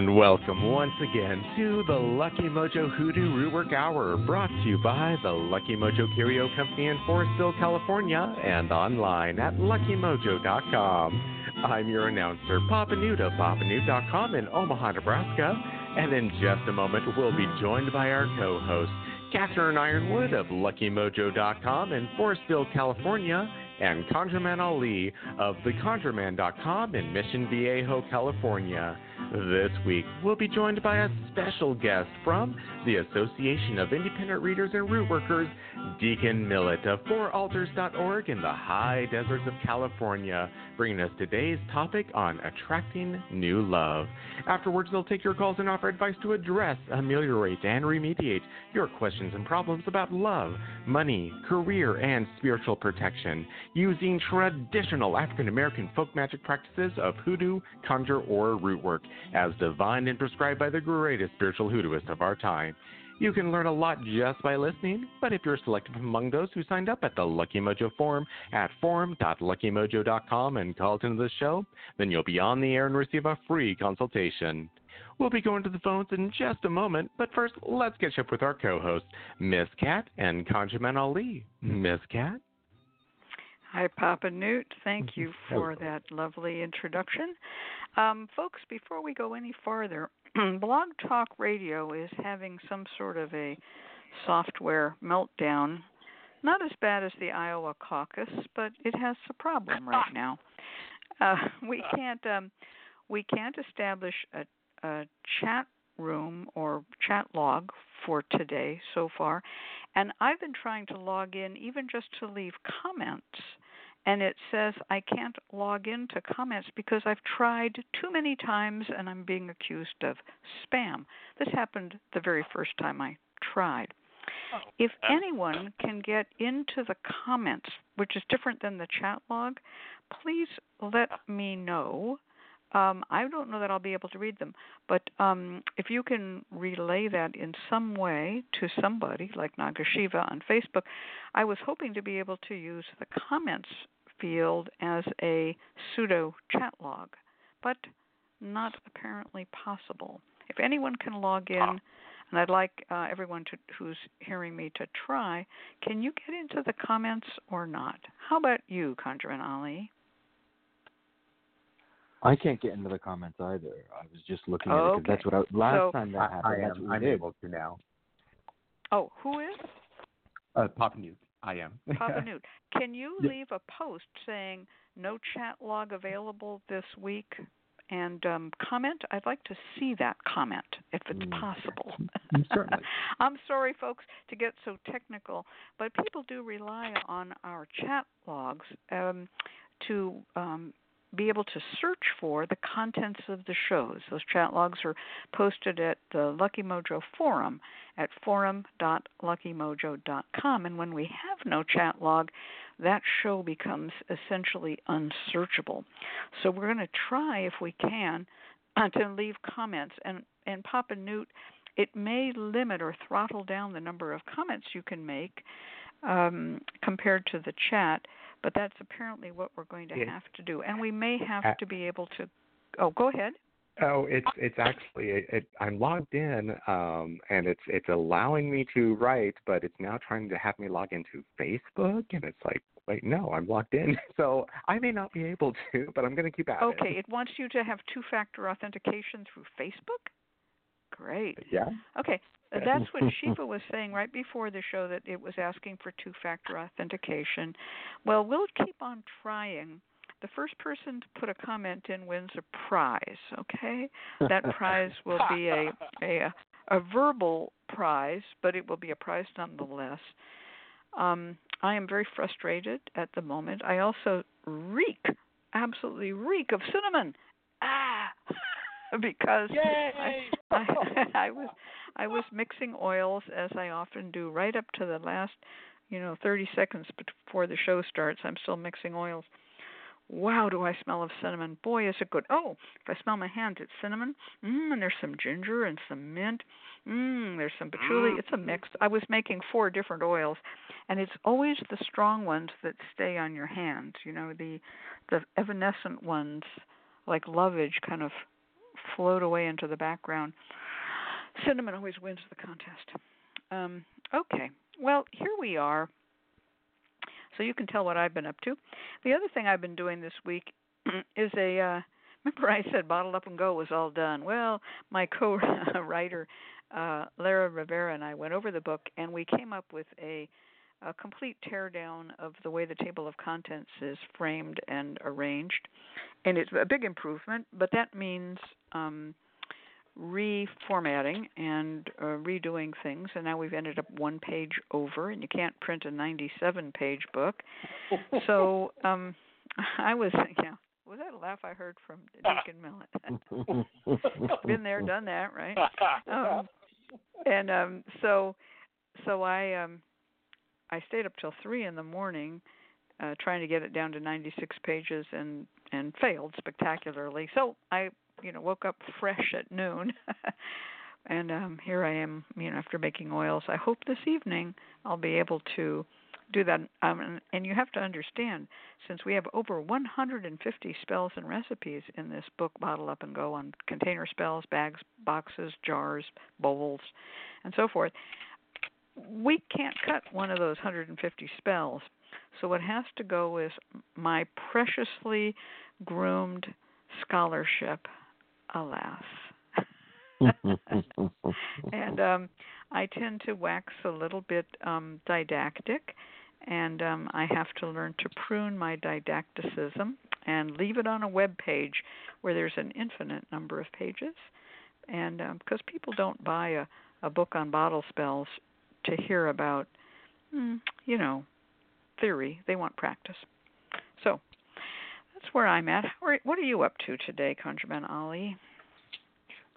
And welcome once again to the Lucky Mojo Hoodoo Rootwork Hour, brought to you by the Lucky Mojo Curio Company in Forestville, California, and online at luckymojo.com. I'm your announcer, Papa Newt of papanewt.com in Omaha, Nebraska, and in just a moment we'll be joined by our co-host, Catherine Yronwode of luckymojo.com in Forestville, California, and ConjureMan Ali of theconjureman.com in Mission Viejo, California. This week, we'll be joined by a special guest from the Association of Independent Readers and Root Workers, Deacon Millett of FourAltars.org in the high deserts of California, bringing us today's topic on attracting new love. Afterwards, they'll take your calls and offer advice to address, ameliorate, and remediate your questions and problems about love, money, career, and spiritual protection using traditional African American folk magic practices of hoodoo, conjure, or root work as divined and prescribed by the greatest spiritual hoodooist of our time. You can learn a lot just by listening, but if you're selected among those who signed up at the Lucky Mojo forum at forum.luckymojo.com and called into the show, then you'll be on the air and receive a free consultation. We'll be going to the phones in just a moment, but first, let's catch up with our co host, Miss Cat and ConjureMan Ali. Miss Cat? Hi, Papa Newt. Thank you for that lovely introduction. Um, folks, before we go any farther, Blog Talk Radio is having some sort of a software meltdown. Not as bad as the Iowa caucus, but it has a problem right now. Uh, we can't um, we can't establish a, a chat room or chat log for today so far. And I've been trying to log in even just to leave comments. And it says I can't log into comments because I've tried too many times and I'm being accused of spam. This happened the very first time I tried. Oh, if anyone can get into the comments, which is different than the chat log, please let me know um, I don't know that I'll be able to read them, but um, if you can relay that in some way to somebody like Nagashiva on Facebook, I was hoping to be able to use the comments field as a pseudo chat log, but not apparently possible. If anyone can log in, and I'd like uh, everyone to, who's hearing me to try, can you get into the comments or not? How about you, ConjureMan Ali? I can't get into the comments either. I was just looking at it because that's what I, last so, time that happened. I, that's am. what I'm did. able to now. Oh, who is? Uh, Papa Newt. I am. Papa Newt. Can you Yeah. leave a post saying no chat log available this week and um, comment? I'd like to see that comment if it's Mm. possible. Mm, certainly. I'm sorry, folks, to get so technical, but people do rely on our chat logs um, to um, be able to search for the contents of the shows. Those chat logs are posted at the Lucky Mojo forum at forum.luckymojo.com. And when we have no chat log, that show becomes essentially unsearchable. So we're going to try, if we can, to leave comments. And, and Papa Newt, it may limit or throttle down the number of comments you can make um, compared to the chat, but that's apparently what we're going to Yeah. have to do. And we may have Uh, to be able to. Oh, go ahead. Oh, it's it's actually it, it, I'm logged in, um, and it's it's allowing me to write, but it's now trying to have me log into Facebook, and it's like, wait, no, I'm logged in, so I may not be able to, but I'm going to keep at Okay, it. it wants you to have two factor authentication through Facebook? Great. Yeah. Okay. That's what Shiva was saying right before the show that it was asking for two factor authentication. Well, we'll keep on trying. The first person to put a comment in wins a prize, okay? That prize will be a, a a verbal prize, but it will be a prize nonetheless. Um, I am very frustrated at the moment. I also reek, absolutely reek of cinnamon. Ah, because I, I, I was I was mixing oils as I often do, right up to the last, you know, 30 seconds before the show starts. I'm still mixing oils. Wow, do I smell of cinnamon? Boy, is it good. Oh, if I smell my hands, it's cinnamon. Mmm, and there's some ginger and some mint. Mmm, there's some patchouli. Mm. It's a mix. I was making four different oils, and it's always the strong ones that stay on your hands. You know, the the evanescent ones, like lovage, kind of float away into the background. Cinnamon always wins the contest. Um, okay, well, here we are. So you can tell what I've been up to. The other thing I've been doing this week is a. Uh, remember I said Bottle Up and Go was all done. Well, my co-writer uh, Lara Rivera and I went over the book, and we came up with a a complete teardown of the way the table of contents is framed and arranged. And it's a big improvement, but that means um, reformatting and uh, redoing things. And now we've ended up one page over, and you can't print a 97 page book. so um, I was, yeah. Was that a laugh I heard from Deacon Millett? Been there, done that, right? Um, and um, so, so I um, I stayed up till three in the morning, uh, trying to get it down to 96 pages, and and failed spectacularly. So I, you know, woke up fresh at noon, and um, here I am, you know, after making oils. I hope this evening I'll be able to do that. Um, and, and you have to understand, since we have over 150 spells and recipes in this book, Bottle Up and Go, on container spells, bags, boxes, jars, bowls, and so forth we can't cut one of those 150 spells. So what has to go is my preciously groomed scholarship, alas. and um, I tend to wax a little bit um, didactic, and um, I have to learn to prune my didacticism and leave it on a web page where there's an infinite number of pages. And because um, people don't buy a, a book on bottle spells to hear about, mm, you know, theory. They want practice. So that's where I'm at. What are you up to today, ConjureMan Ali?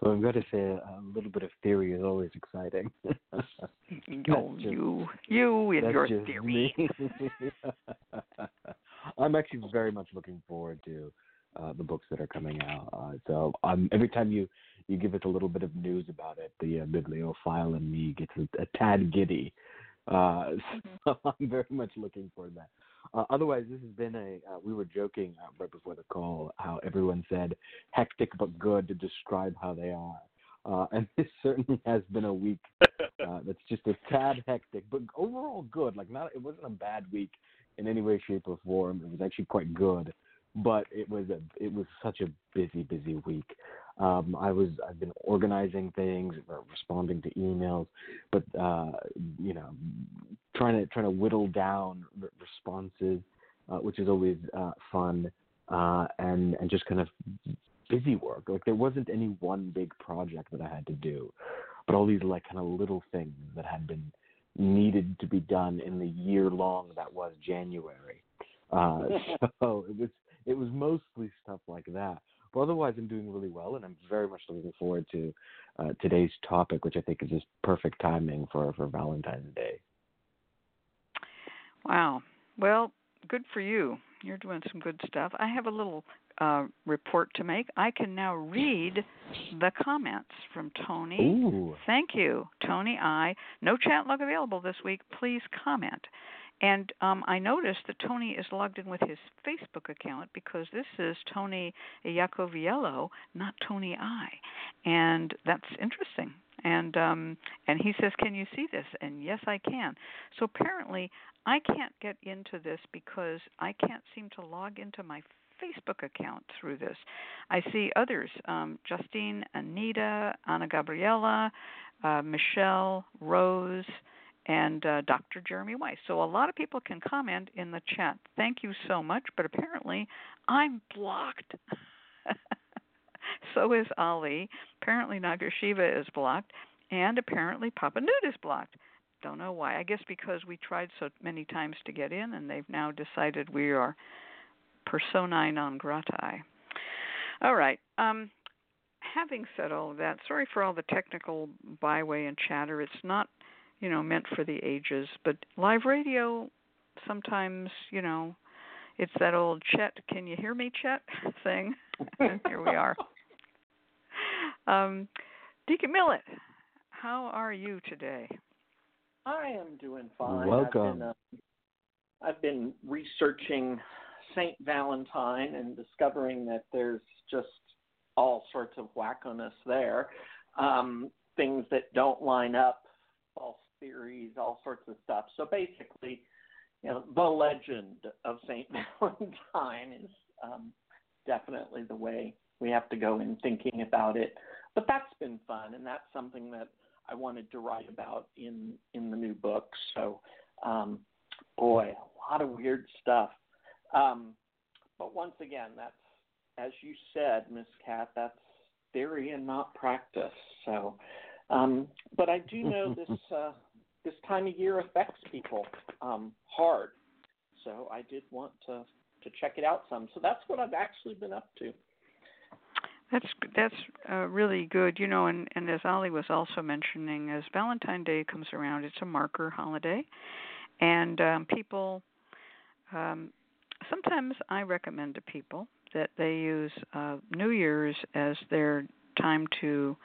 Well, I'm got to say, a little bit of theory is always exciting. oh, just, you, you and your theory. I'm actually very much looking forward to uh, the books that are coming out. Uh, so um, every time you you give us a little bit of news about it, the uh, bibliophile in me gets a, a tad giddy. Uh, mm-hmm. so I'm very much looking forward to that. Uh, otherwise, this has been a. Uh, we were joking uh, right before the call how everyone said hectic but good to describe how they are. Uh, and this certainly has been a week uh, that's just a tad hectic, but overall good. Like not, it wasn't a bad week in any way, shape, or form. It was actually quite good, but it was a, it was such a busy, busy week. Um, I was I've been organizing things, responding to emails, but uh, you know, trying to trying to whittle down r- responses, uh, which is always uh, fun, uh, and and just kind of busy work. Like there wasn't any one big project that I had to do, but all these like kind of little things that had been needed to be done in the year long that was January. Uh, so it was it was mostly stuff like that. But otherwise, I'm doing really well, and I'm very much looking forward to uh, today's topic, which I think is just perfect timing for for Valentine's Day. Wow. Well, good for you. You're doing some good stuff. I have a little uh, report to make. I can now read the comments from Tony. Ooh. Thank you, Tony. I no chat log available this week. Please comment. And um, I noticed that Tony is logged in with his Facebook account because this is Tony Iacoviello, not Tony I, and that's interesting. And um, and he says, "Can you see this?" And yes, I can. So apparently, I can't get into this because I can't seem to log into my Facebook account through this. I see others: um, Justine, Anita, Anna Gabriella, uh, Michelle, Rose and uh, Dr. Jeremy Weiss. So a lot of people can comment in the chat. Thank you so much, but apparently I'm blocked. so is Ali. Apparently Nagashiva is blocked, and apparently Papa Newt is blocked. Don't know why. I guess because we tried so many times to get in, and they've now decided we are personae non gratae. All right. Um, having said all of that, sorry for all the technical byway and chatter. It's not you know, meant for the ages. But live radio, sometimes, you know, it's that old Chet, can you hear me, Chet thing. Here we are. Um, Deacon Millett, how are you today? I am doing fine. Welcome. I've been, uh, I've been researching Saint Valentine and discovering that there's just all sorts of wackoness there, um, things that don't line up, false theories, all sorts of stuff. So basically, you know, the legend of Saint Valentine is um, definitely the way we have to go in thinking about it. But that's been fun, and that's something that I wanted to write about in in the new book. So, um, boy, a lot of weird stuff. Um, but once again, that's as you said, Miss Cat. That's theory and not practice. So, um, but I do know this uh, this time of year affects people um, hard. So I did want to to check it out some. So that's what I've actually been up to. That's that's uh, really good, you know, and and as Ali was also mentioning, as Valentine's Day comes around, it's a marker holiday, and um, people. Um, sometimes I recommend to people that they use uh, New Year's as their time to,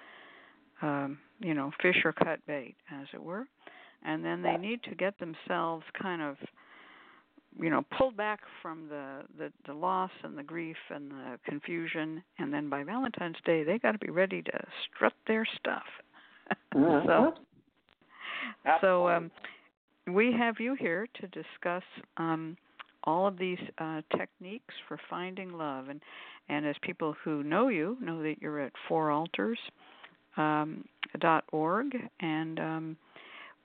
um, you know, fish or cut bait, as it were, and then they need to get themselves kind of you know pulled back from the, the the loss and the grief and the confusion. And then by valentine's day they got to be ready to strut their stuff. Mm-hmm. so so um we have you here to discuss um all of these uh techniques for finding love. And and as people who know you know that you're at four altars um dot org. And um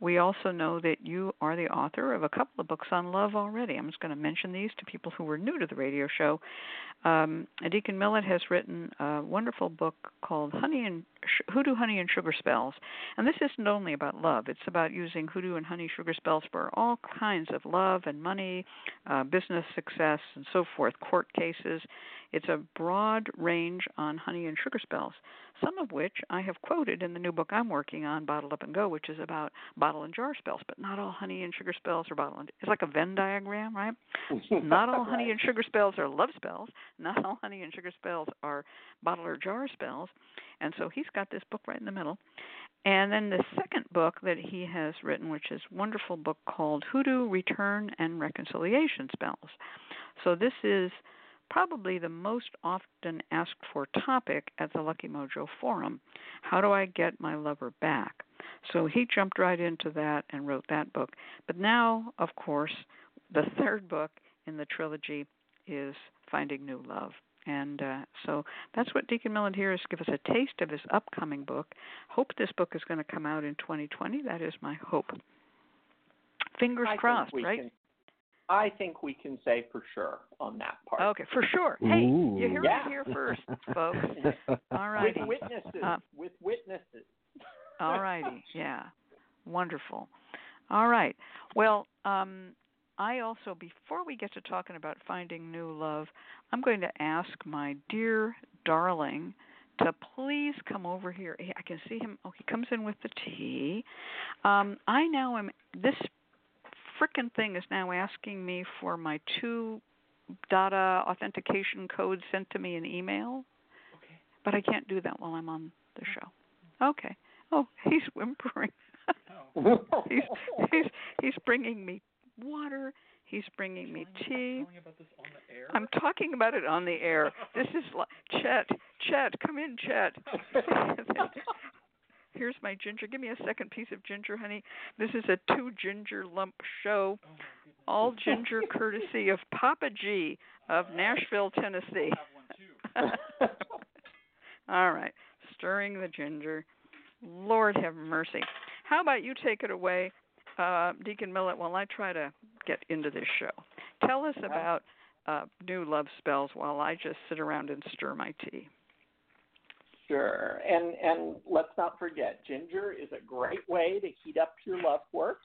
we also know that you are the author of a couple of books on love already. I'm just going to mention these to people who were new to the radio show. Um, Deacon Millett has written a wonderful book called Honey and Hoodoo, Honey and Sugar Spells, and this isn't only about love. It's about using hoodoo and honey sugar spells for all kinds of love and money, uh, business success, and so forth. Court cases. It's a broad range on honey and sugar spells some of which I have quoted in the new book I'm working on, Bottle Up and Go, which is about bottle and jar spells. But not all honey and sugar spells are bottle and it's like a Venn diagram, right? not all honey and sugar spells are love spells. Not all honey and sugar spells are bottle or jar spells. And so he's got this book right in the middle. And then the second book that he has written, which is a wonderful book called Hoodoo Return and Reconciliation Spells. So this is probably the most often asked for topic at the Lucky Mojo forum. How do I get my lover back? So he jumped right into that and wrote that book. But now, of course, the third book in the trilogy is Finding New Love. And uh, so that's what Deacon Millett here is give us a taste of his upcoming book. Hope this book is going to come out in 2020. That is my hope. Fingers I crossed, right? Can, I think we can say for sure on that part. Okay, for sure. Hey, Ooh. you hear Yeah. it here first, folks. All righty. With witnesses. Uh, with witnesses. All righty. Yeah. Wonderful. All right. Well, um, I also, before we get to talking about finding new love, I'm going to ask my dear darling to please come over here. I can see him. Oh, he comes in with the tea. Um, I now am. This frickin' thing is now asking me for my two data authentication codes sent to me in email. Okay. But I can't do that while I'm on the show. Okay. Oh, he's whimpering. he's he's he's bringing me water. He's bringing me tea. I'm talking about it on the air. This is like Chet. Chet, come in, Chet. Here's my ginger. Give me a second piece of ginger, honey. This is a two ginger lump show. All ginger courtesy of Papa G of Nashville, Tennessee. All right. Stirring the ginger. Lord have mercy. How about you take it away, uh, Deacon Millett, while I try to get into this show? Tell us about uh, new love spells while I just sit around and stir my tea. Sure, and and let's not forget, ginger is a great way to heat up your love work.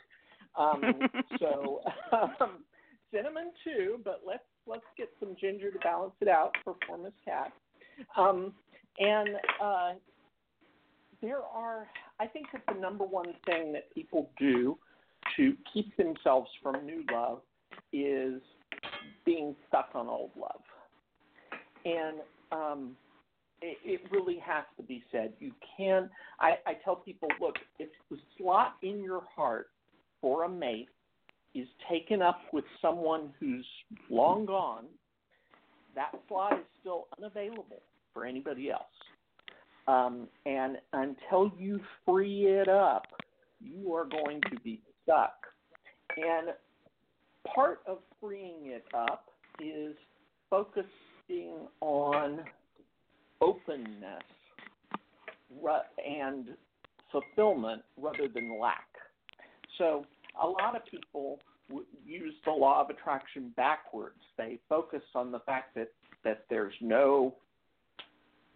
Um, so um, cinnamon too, but let's let's get some ginger to balance it out for poor Miss Cat. Um, and uh, there are, I think that the number one thing that people do to keep themselves from new love is being stuck on old love. And um, it, really has to be said. You can, I, I tell people, look, if the slot in your heart for a mate is taken up with someone who's long gone, that slot is still unavailable. for anybody else. Um, and until you free it up, you are going to be stuck. And part of freeing it up is focusing on openness and fulfillment rather than lack. So a lot of people use the law of attraction backwards. They focus on the fact that, that there's no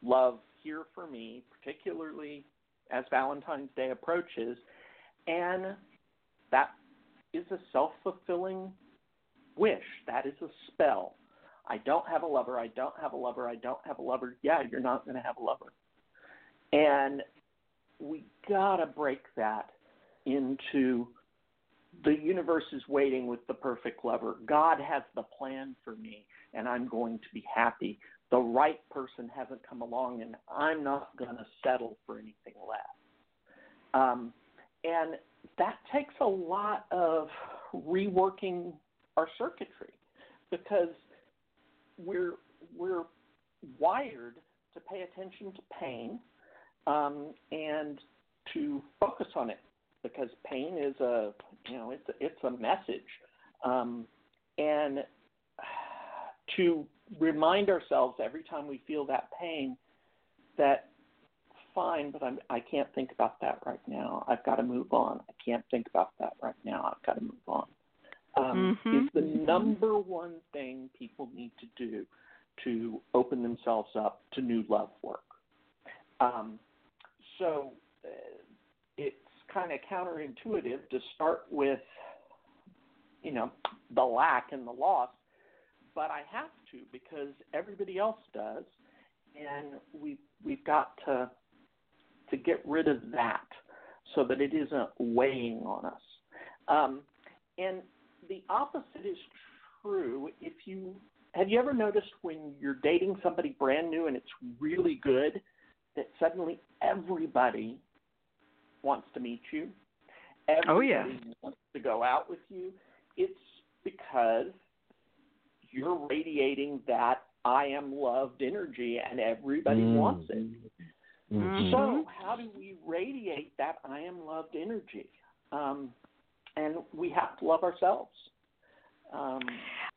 love here for me, particularly as Valentine's Day approaches, and that is a self fulfilling wish. That is a spell. I don't have a lover. I don't have a lover. I don't have a lover. Yeah, you're not going to have a lover. And we got to break that into the universe is waiting with the perfect lover. God has the plan for me, and I'm going to be happy. The right person hasn't come along, and I'm not going to settle for anything less. Um, and that takes a lot of reworking our circuitry because we're we're wired to pay attention to pain um, and to focus on it because pain is a you know it's a, it's a message. Um, and to remind ourselves every time we feel that pain that fine but I'm I can't think about that right now. I've got to move on. I can't think about that right now. I've got to move on um, mm-hmm. is the number one thing people need to do to open themselves up to new love work um, so uh, it's kind of counterintuitive to start with, you know, the lack and the loss, but I have to because everybody else does, and we we've got to to get rid of that so that it isn't weighing on us. Um, and the opposite is true. If you have you ever noticed when you're dating somebody brand new and it's really good, that suddenly everybody wants to meet you. Everybody oh yeah. wants to go out with you. It's because you're radiating that I am loved energy and everybody mm. wants it. Mm-hmm. So, how do we radiate that I am loved energy? Um, and we have to love ourselves. Um,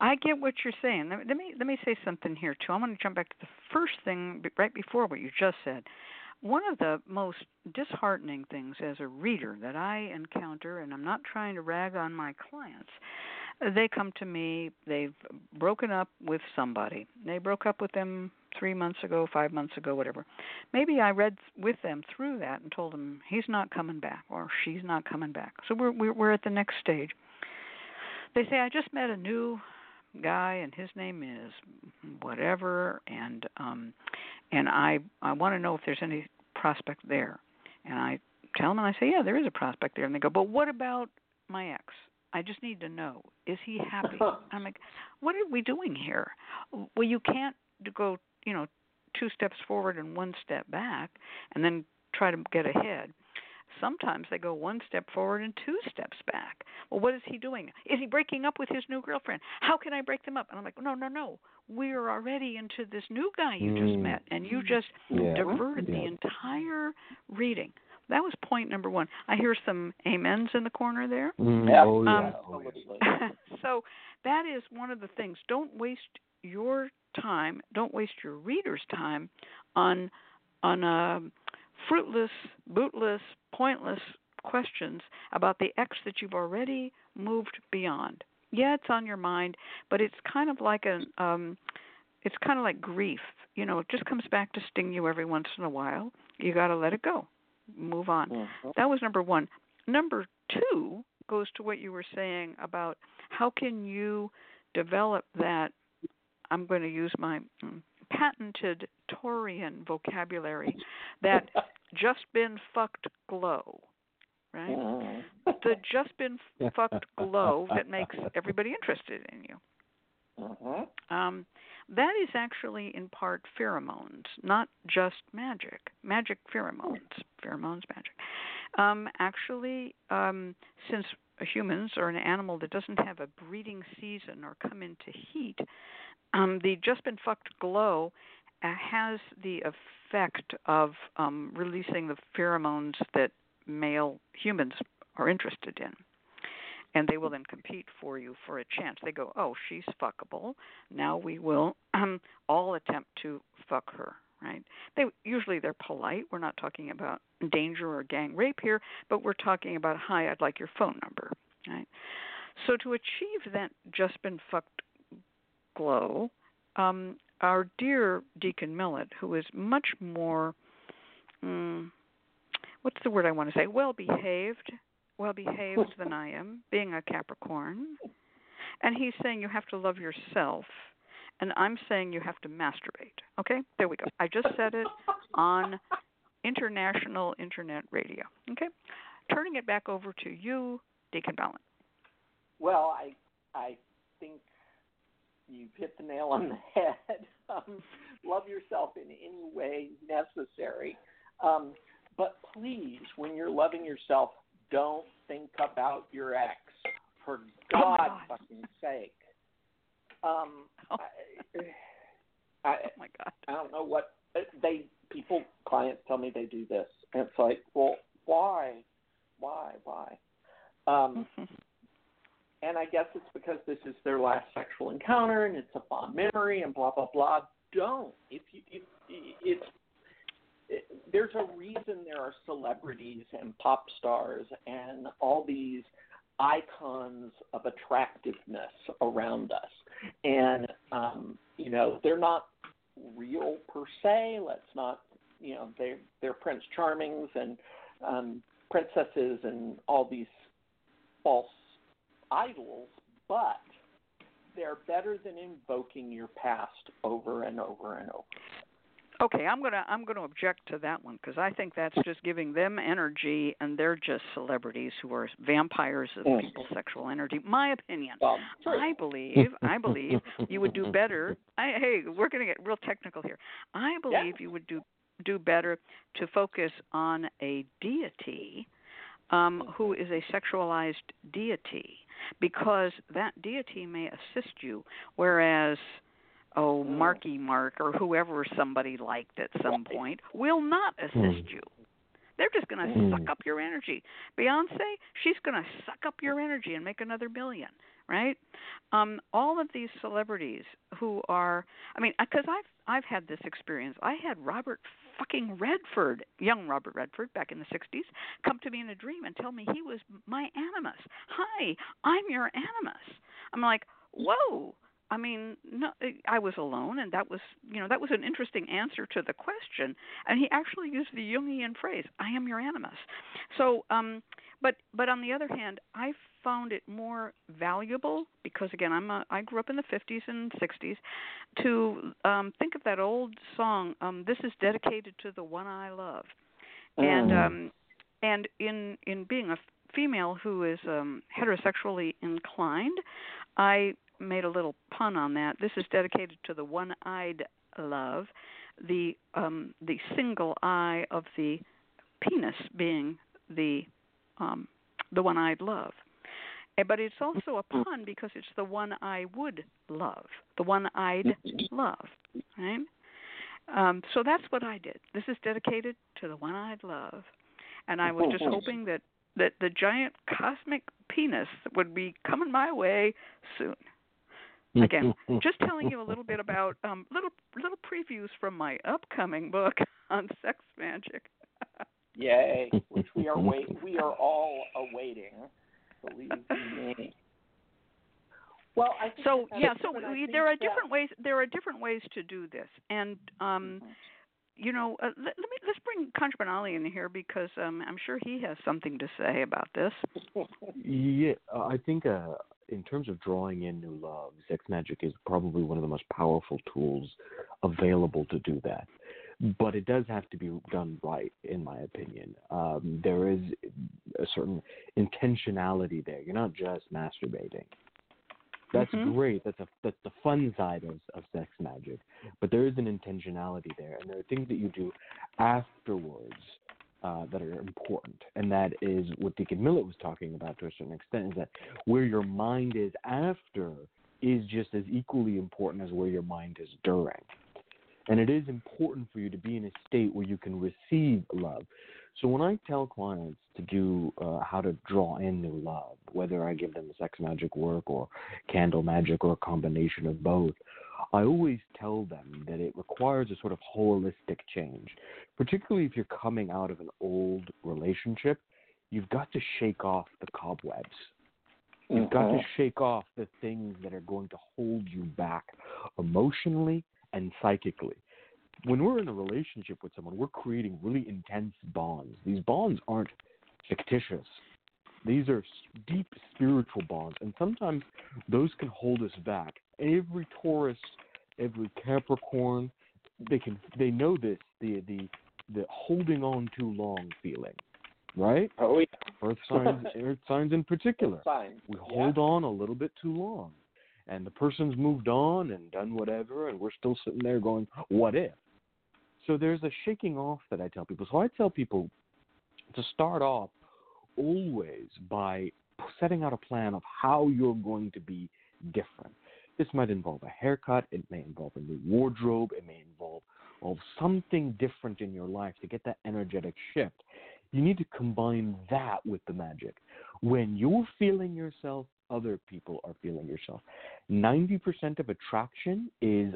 I get what you're saying. Let me let me say something here too. I want to jump back to the first thing right before what you just said. One of the most disheartening things as a reader that I encounter, and I'm not trying to rag on my clients, they come to me, they've broken up with somebody. They broke up with them three months ago, five months ago, whatever. Maybe I read with them through that and told them he's not coming back or she's not coming back. So we're we're, we're at the next stage. They say I just met a new guy and his name is whatever and um and I I want to know if there's any prospect there. And I tell them and I say, "Yeah, there is a prospect there." And they go, "But what about my ex? I just need to know. Is he happy?" I'm like, "What are we doing here? Well, you can't go, you know, two steps forward and one step back and then try to get ahead sometimes they go one step forward and two steps back. Well, what is he doing? Is he breaking up with his new girlfriend? How can I break them up? And I'm like, no, no, no. We're already into this new guy you just mm. met, and you just yeah. diverted yeah. the entire reading. That was point number one. I hear some amens in the corner there. Mm. Oh, yeah. Um, oh, so that is one of the things. Don't waste your time. Don't waste your reader's time on on a um, fruitless, bootless, pointless questions about the X that you've already moved beyond. Yeah, it's on your mind, but it's kind of like an um it's kind of like grief. You know, it just comes back to sting you every once in a while. You got to let it go. Move on. Mm-hmm. That was number 1. Number 2 goes to what you were saying about how can you develop that I'm going to use my mm, patented Taurian vocabulary that just been fucked glow, right? The just been fucked glow that makes everybody interested in you. Mm-hmm. Um, that is actually in part pheromones, not just magic. Magic pheromones, pheromones magic. Um, actually, um, since humans are an animal that doesn't have a breeding season or come into heat, um, the just been fucked glow has the effect of um, releasing the pheromones that male humans are interested in. And they will then compete for you for a chance. They go, oh, she's fuckable. Now we will um, all attempt to fuck her right? They usually they're polite. We're not talking about danger or gang rape here, but we're talking about hi, I'd like your phone number, right? So to achieve that just been fucked glow, um, our dear Deacon Millett, who is much more, mm, what's the word I want to say? Well behaved, well behaved than I am, being a Capricorn, and he's saying you have to love yourself and I'm saying you have to masturbate. Okay? There we go. I just said it on international internet radio. Okay? Turning it back over to you, Deacon Ballant. Well, I I think you've hit the nail on the head. Um, love yourself in any way necessary. Um, but please, when you're loving yourself, don't think about your ex. For Oh, God's God. fucking sake. Um, Oh. I, I, Oh my God. I don't know what they people clients tell me they do this, and it's like, well, why, why, why? Um, and I guess it's because this is their last sexual encounter, and it's a fond memory, and blah blah blah. Don't. If you if it's it, there's a reason there are celebrities and pop stars and all these icons of attractiveness around us. And um you know they're not real per se. Let's not you know they're they're prince charmings and um princesses and all these false idols but they're better than invoking your past over and over and over Okay, I'm gonna I'm gonna object to that one because I think that's just giving them energy, and they're just celebrities who are vampires of Mm. people's sexual energy. My opinion. I believe I believe you would do better. I, hey, we're going to get real technical here. I believe you would do do better to focus on a deity um, who is a sexualized deity, because that deity may assist you, whereas oh Mm. Marky Mark or whoever somebody liked at some point will not assist you. They're just going to Mm. suck up your energy. Beyonce, she's going to suck up your energy and make another million, right? Um, all of these celebrities who are, I mean, because I've I've had this experience. I had Robert fucking Redford, young Robert Redford, back in the '60s, come to me in a dream and tell me he was my animus. Hi, I'm your animus. I'm like, whoa. I mean, no, I was alone, and that was, you know, that was an interesting answer to the question. And he actually used the Jungian phrase, "I am your animus." So, um, but but on the other hand, I found it more valuable because again, I'm a, I grew up in the 50s and 60s to um, think of that old song. Um, this is dedicated to the one I love, and Mm. um, and in in being a female who is um, heterosexually inclined, I made a little pun on that. This is dedicated to the one-eyed love, the um, the single eye of the penis being the um, the one-eyed love. Eh, But it's also a pun because it's the one I would love, the one I'd love, right? Um, so that's what I did. This is dedicated to the one I'd love, and I was just hoping that that the giant cosmic penis would be coming my way soon. Again, just telling you a little bit about um, little little previews from my upcoming book on sex magic. Yay, which we are wait we are all awaiting. Believe me. Well, I think so yeah, so we, think there are that- different ways. There are different ways to do this, and um, you know, uh, let, let me let's bring ConjureMan Ali in here because um, I'm sure he has something to say about this. Yeah, uh, I think uh, in terms of drawing in new love, sex magic is probably one of the most powerful tools available to do that. But it does have to be done right, in my opinion. Um, there is a certain intentionality there. You're not just masturbating. That's Mhm. great. That's a that's the fun side of, of sex magic. But there is an intentionality there, and there are things that you do afterwards uh, that are important, and that is what Deacon Millett was talking about to a certain extent. Is that where your mind is after is just as equally important as where your mind is during. And it is important for you to be in a state where you can receive love. So when I tell clients to do uh, how to draw in new love, whether I give them sex magic work or candle magic or a combination of both, I always tell them that it requires a sort of holistic change, particularly if you're coming out of an old relationship. You've got to shake off the cobwebs. You've got to mm-hmm. shake off the things that are going to hold you back emotionally and psychically. When we're in a relationship with someone, we're creating really intense bonds. These bonds aren't fictitious. These are deep spiritual bonds, and sometimes those can hold us back. Every Taurus, every Capricorn, they can they know this the the the holding on too long feeling, right? Oh yeah. Earth signs, earth signs in particular. Signs. We hold yeah. on a little bit too long, and the person's moved on and done whatever, and we're still sitting there going, "What if?" So there's a shaking off that I tell people. So I tell people to start off always by setting out a plan of how you're going to be different. This might involve a haircut, it may involve a new wardrobe, it may involve of something different in your life to get that energetic shift. You need to combine that with the magic. When you're feeling yourself, other people are feeling yourself. 90% of attraction is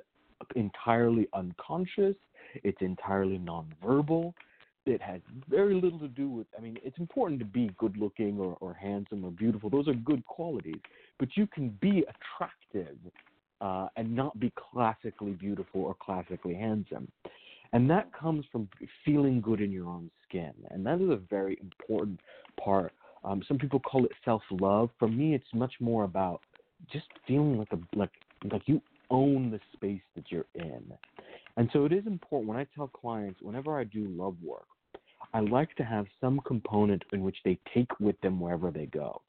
entirely unconscious, it's entirely nonverbal, it has very little to do with i mean it's important to be good looking or, or handsome or beautiful. Those are good qualities. But you can be attractive uh, and not be classically beautiful or classically handsome. And that comes from feeling good in your own skin. And that is a very important part um, some people call it self love for me it's much more about just feeling like a like like you own the space that you're in and so it is important when I tell clients, whenever I do love work, I like to have some component in which they take with them wherever they go.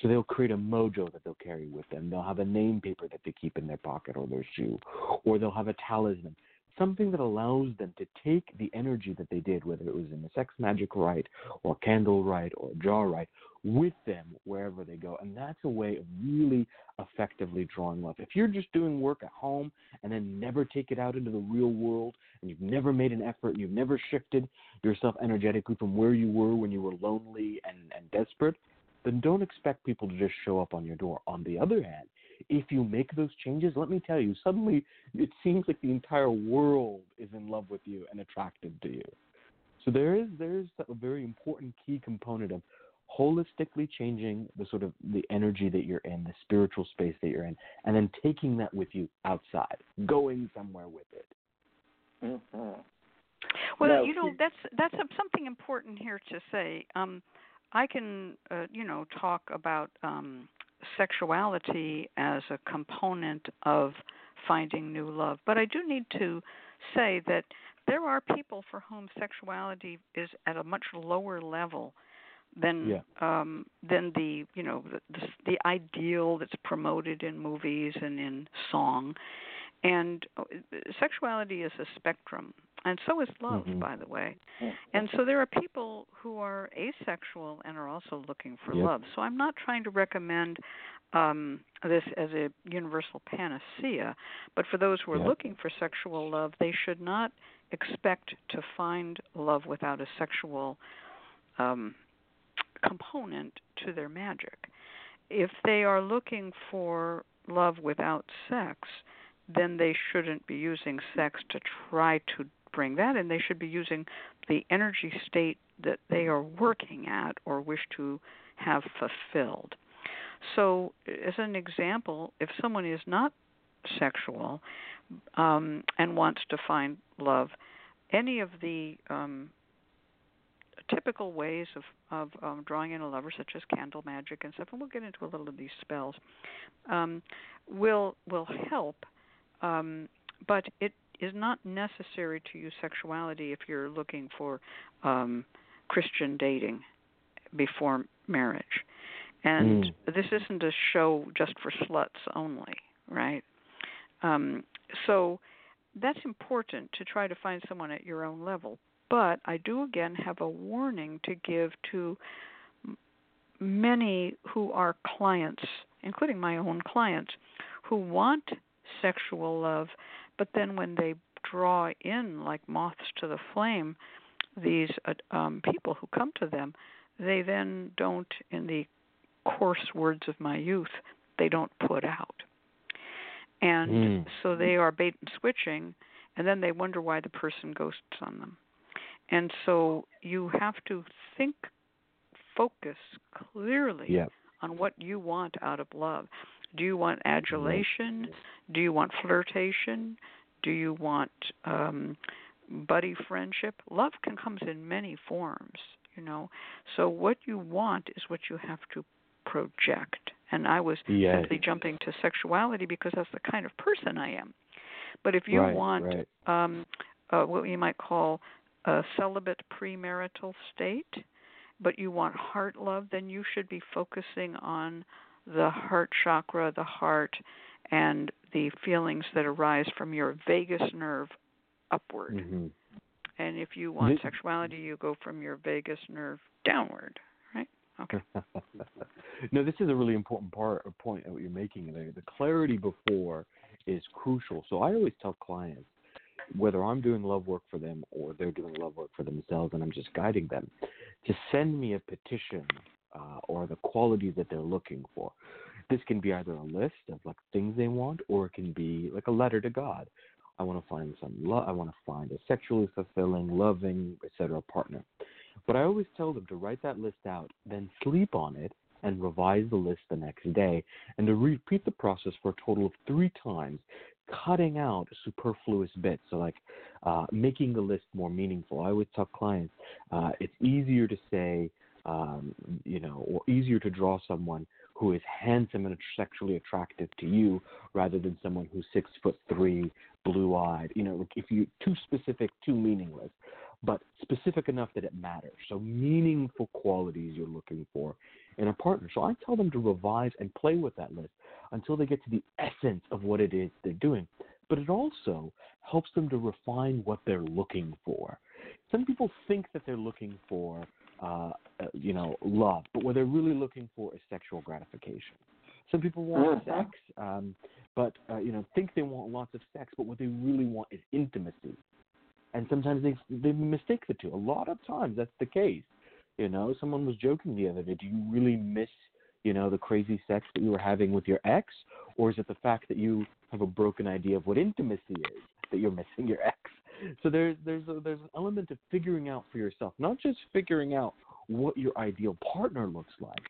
So they'll create a mojo that they'll carry with them. They'll have a name paper that they keep in their pocket or their shoe, or they'll have a talisman something that allows them to take the energy that they did, whether it was in a sex magic rite or candle rite or jar rite, with them wherever they go. And that's a way of really effectively drawing love. If you're just doing work at home and then never take it out into the real world and you've never made an effort and you've never shifted yourself energetically from where you were when you were lonely and, and desperate, then don't expect people to just show up on your door. On the other hand, if you make those changes, let me tell you, suddenly it seems like the entire world is in love with you and attracted to you. So there is there is a very important key component of holistically changing the sort of the energy that you're in, the spiritual space that you're in, and then taking that with you outside, going somewhere with it. Mm-hmm. Well, no, you know that's that's something important here to say. Um, I can, uh, you know, talk about um, sexuality as a component of finding new love. But I do need to say that there are people for whom sexuality is at a much lower level than yeah. um than the you know the, the the ideal that's promoted in movies and in song and uh, sexuality is a spectrum and so is love mm-hmm. by the way and so there are people who are asexual and are also looking for yep. love so i'm not trying to recommend um this as a universal panacea but for those who are yep. looking for sexual love they should not expect to find love without a sexual um component to their magic if they are looking for love without sex then they shouldn't be using sex to try to bring that in. They should be using the energy state that they are working at or wish to have fulfilled. So, as an example, if someone is not sexual um, and wants to find love, any of the um, typical ways of, of um, drawing in a lover, such as candle magic and stuff, and we'll get into a little of these spells, um, will will help um, but it is not necessary to use sexuality if you're looking for um, Christian dating before marriage. And mm. this isn't a show just for sluts only, right? Um, so that's important to try to find someone at your own level. But I do again have a warning to give to many who are clients, including my own clients, who want sexual love, but then when they draw in like moths to the flame these uh, um, people who come to them, they then don't, in the coarse words of my youth, they don't put out. And Mm. so they are bait and switching, and then they wonder why the person ghosts on them. And so you have to think, focus clearly Yeah. on what you want out of love. Do you want adulation? Do you want flirtation? Do you want um, buddy friendship? Love can comes in many forms, you know. So what you want is what you have to project. And I was Yes. simply jumping to sexuality because that's the kind of person I am. But if you Right, want right. um, uh, what you might call a celibate premarital state, but you want heart love, then you should be focusing on the heart chakra, the heart, and the feelings that arise from your vagus nerve upward. hmm And if you want sexuality, you go from your vagus nerve downward, right? Okay. no, this is a really important part or point that you're making. The, the clarity before is crucial. So I always tell clients, whether I'm doing love work for them or they're doing love work for themselves, and I'm just guiding them, to send me a petition uh, or the qualities that they're looking for. This can be either a list of like things they want, or it can be like a letter to God. I want to find some love. I want to find a sexually fulfilling, loving, etc. partner. But I always tell them to write that list out, then sleep on it, and revise the list the next day, and to repeat the process for a total of three times, cutting out superfluous bits. So, like uh, making the list more meaningful. I always tell clients uh, it's easier to say, um, you know, or easier to draw someone who is handsome and sexually attractive to you rather than someone who's six foot three, blue eyed. You know, if you too specific, too meaningless, but specific enough that it matters. So meaningful qualities you're looking for in a partner. So I tell them to revise and play with that list until they get to the essence of what it is they're doing. But it also helps them to refine what they're looking for. Some people think that they're looking for, uh, uh, you know, love, but what they're really looking for is sexual gratification. Some people want Mhm. sex, um, but uh, you know, think they want lots of sex, but what they really want is intimacy. And sometimes they they mistake the two. A lot of times that's the case. You know, someone was joking the other day. Do you really miss, you know, the crazy sex that you were having with your ex, or is it the fact that you have a broken idea of what intimacy is that you're missing your ex? So there's there's a, there's an element of figuring out for yourself, not just figuring out what your ideal partner looks like,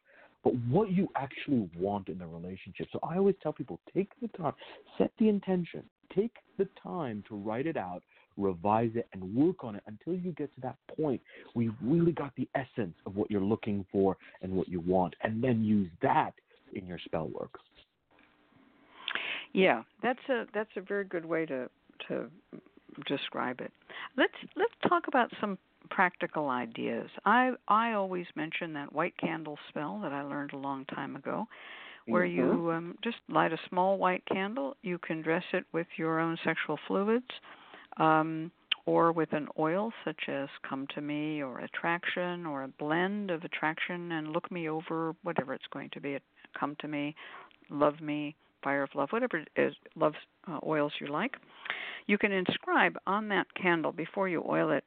but what you actually want in the relationship. So I always tell people take the time, set the intention, take the time to write it out, revise it, and work on it until you get to that point where you've really got the essence of what you're looking for and what you want, and then use that in your spell work. Yeah, that's a that's a very good way to to describe it. Let's let's talk about some practical ideas. I I always mention that white candle spell that I learned a long time ago, where Mhm. you um, just light a small white candle. You can dress it with your own sexual fluids, um, or with an oil such as Come to Me or Attraction, or a blend of Attraction and Look Me Over, whatever it's going to be. Come to Me, Love Me, Fire of Love, whatever it is, love uh, oils you like. You can inscribe on that candle before you oil it,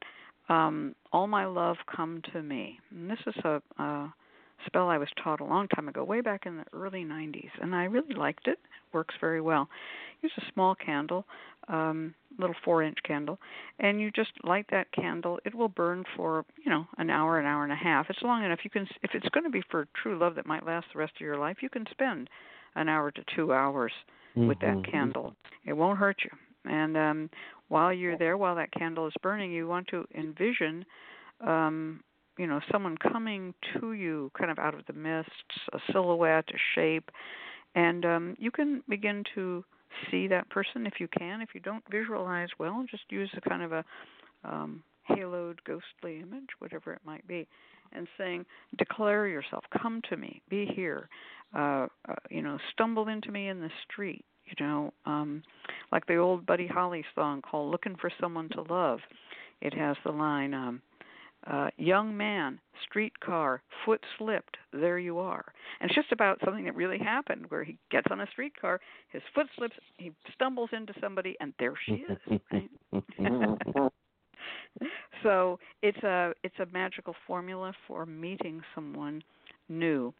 um, "All my love, come to me." And this is a, a spell I was taught a long time ago, way back in the early '90s, and I really liked it. It works very well. Use a small candle, um, little four-inch candle, and you just light that candle. It will burn for you know an hour, an hour and a half. It's long enough. You can, if it's going to be for true love that might last the rest of your life, you can spend an hour to two hours with that Mhm. candle. It won't hurt you. And um, while you're there, while that candle is burning, you want to envision, um, you know, someone coming to you, kind of out of the mists, a silhouette, a shape, and um, you can begin to see that person if you can. If you don't visualize well, just use a kind of a um, haloed, ghostly image, whatever it might be, and saying, "Declare yourself. Come to me. Be here." Uh, uh, you know, stumble into me in the street. You know, um, like the old Buddy Holly song called "Looking for Someone to Love." It has the line, um, Uh, young man, streetcar, foot slipped, there you are. And it's just about something that really happened where he gets on a streetcar, his foot slips, he stumbles into somebody, and there she is. Right? so it's a it's a magical formula for meeting someone new.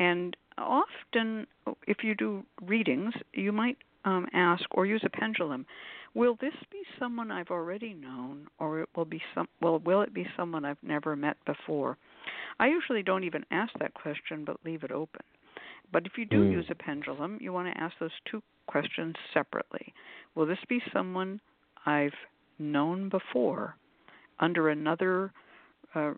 And often, if you do readings, you might um, ask or use a pendulum. Will this be someone I've already known, or it will be some? Well, will it be someone I've never met before? I usually don't even ask that question, but leave it open. But if you do mm. use a pendulum, you want to ask those two questions separately. Will this be someone I've known before under another uh,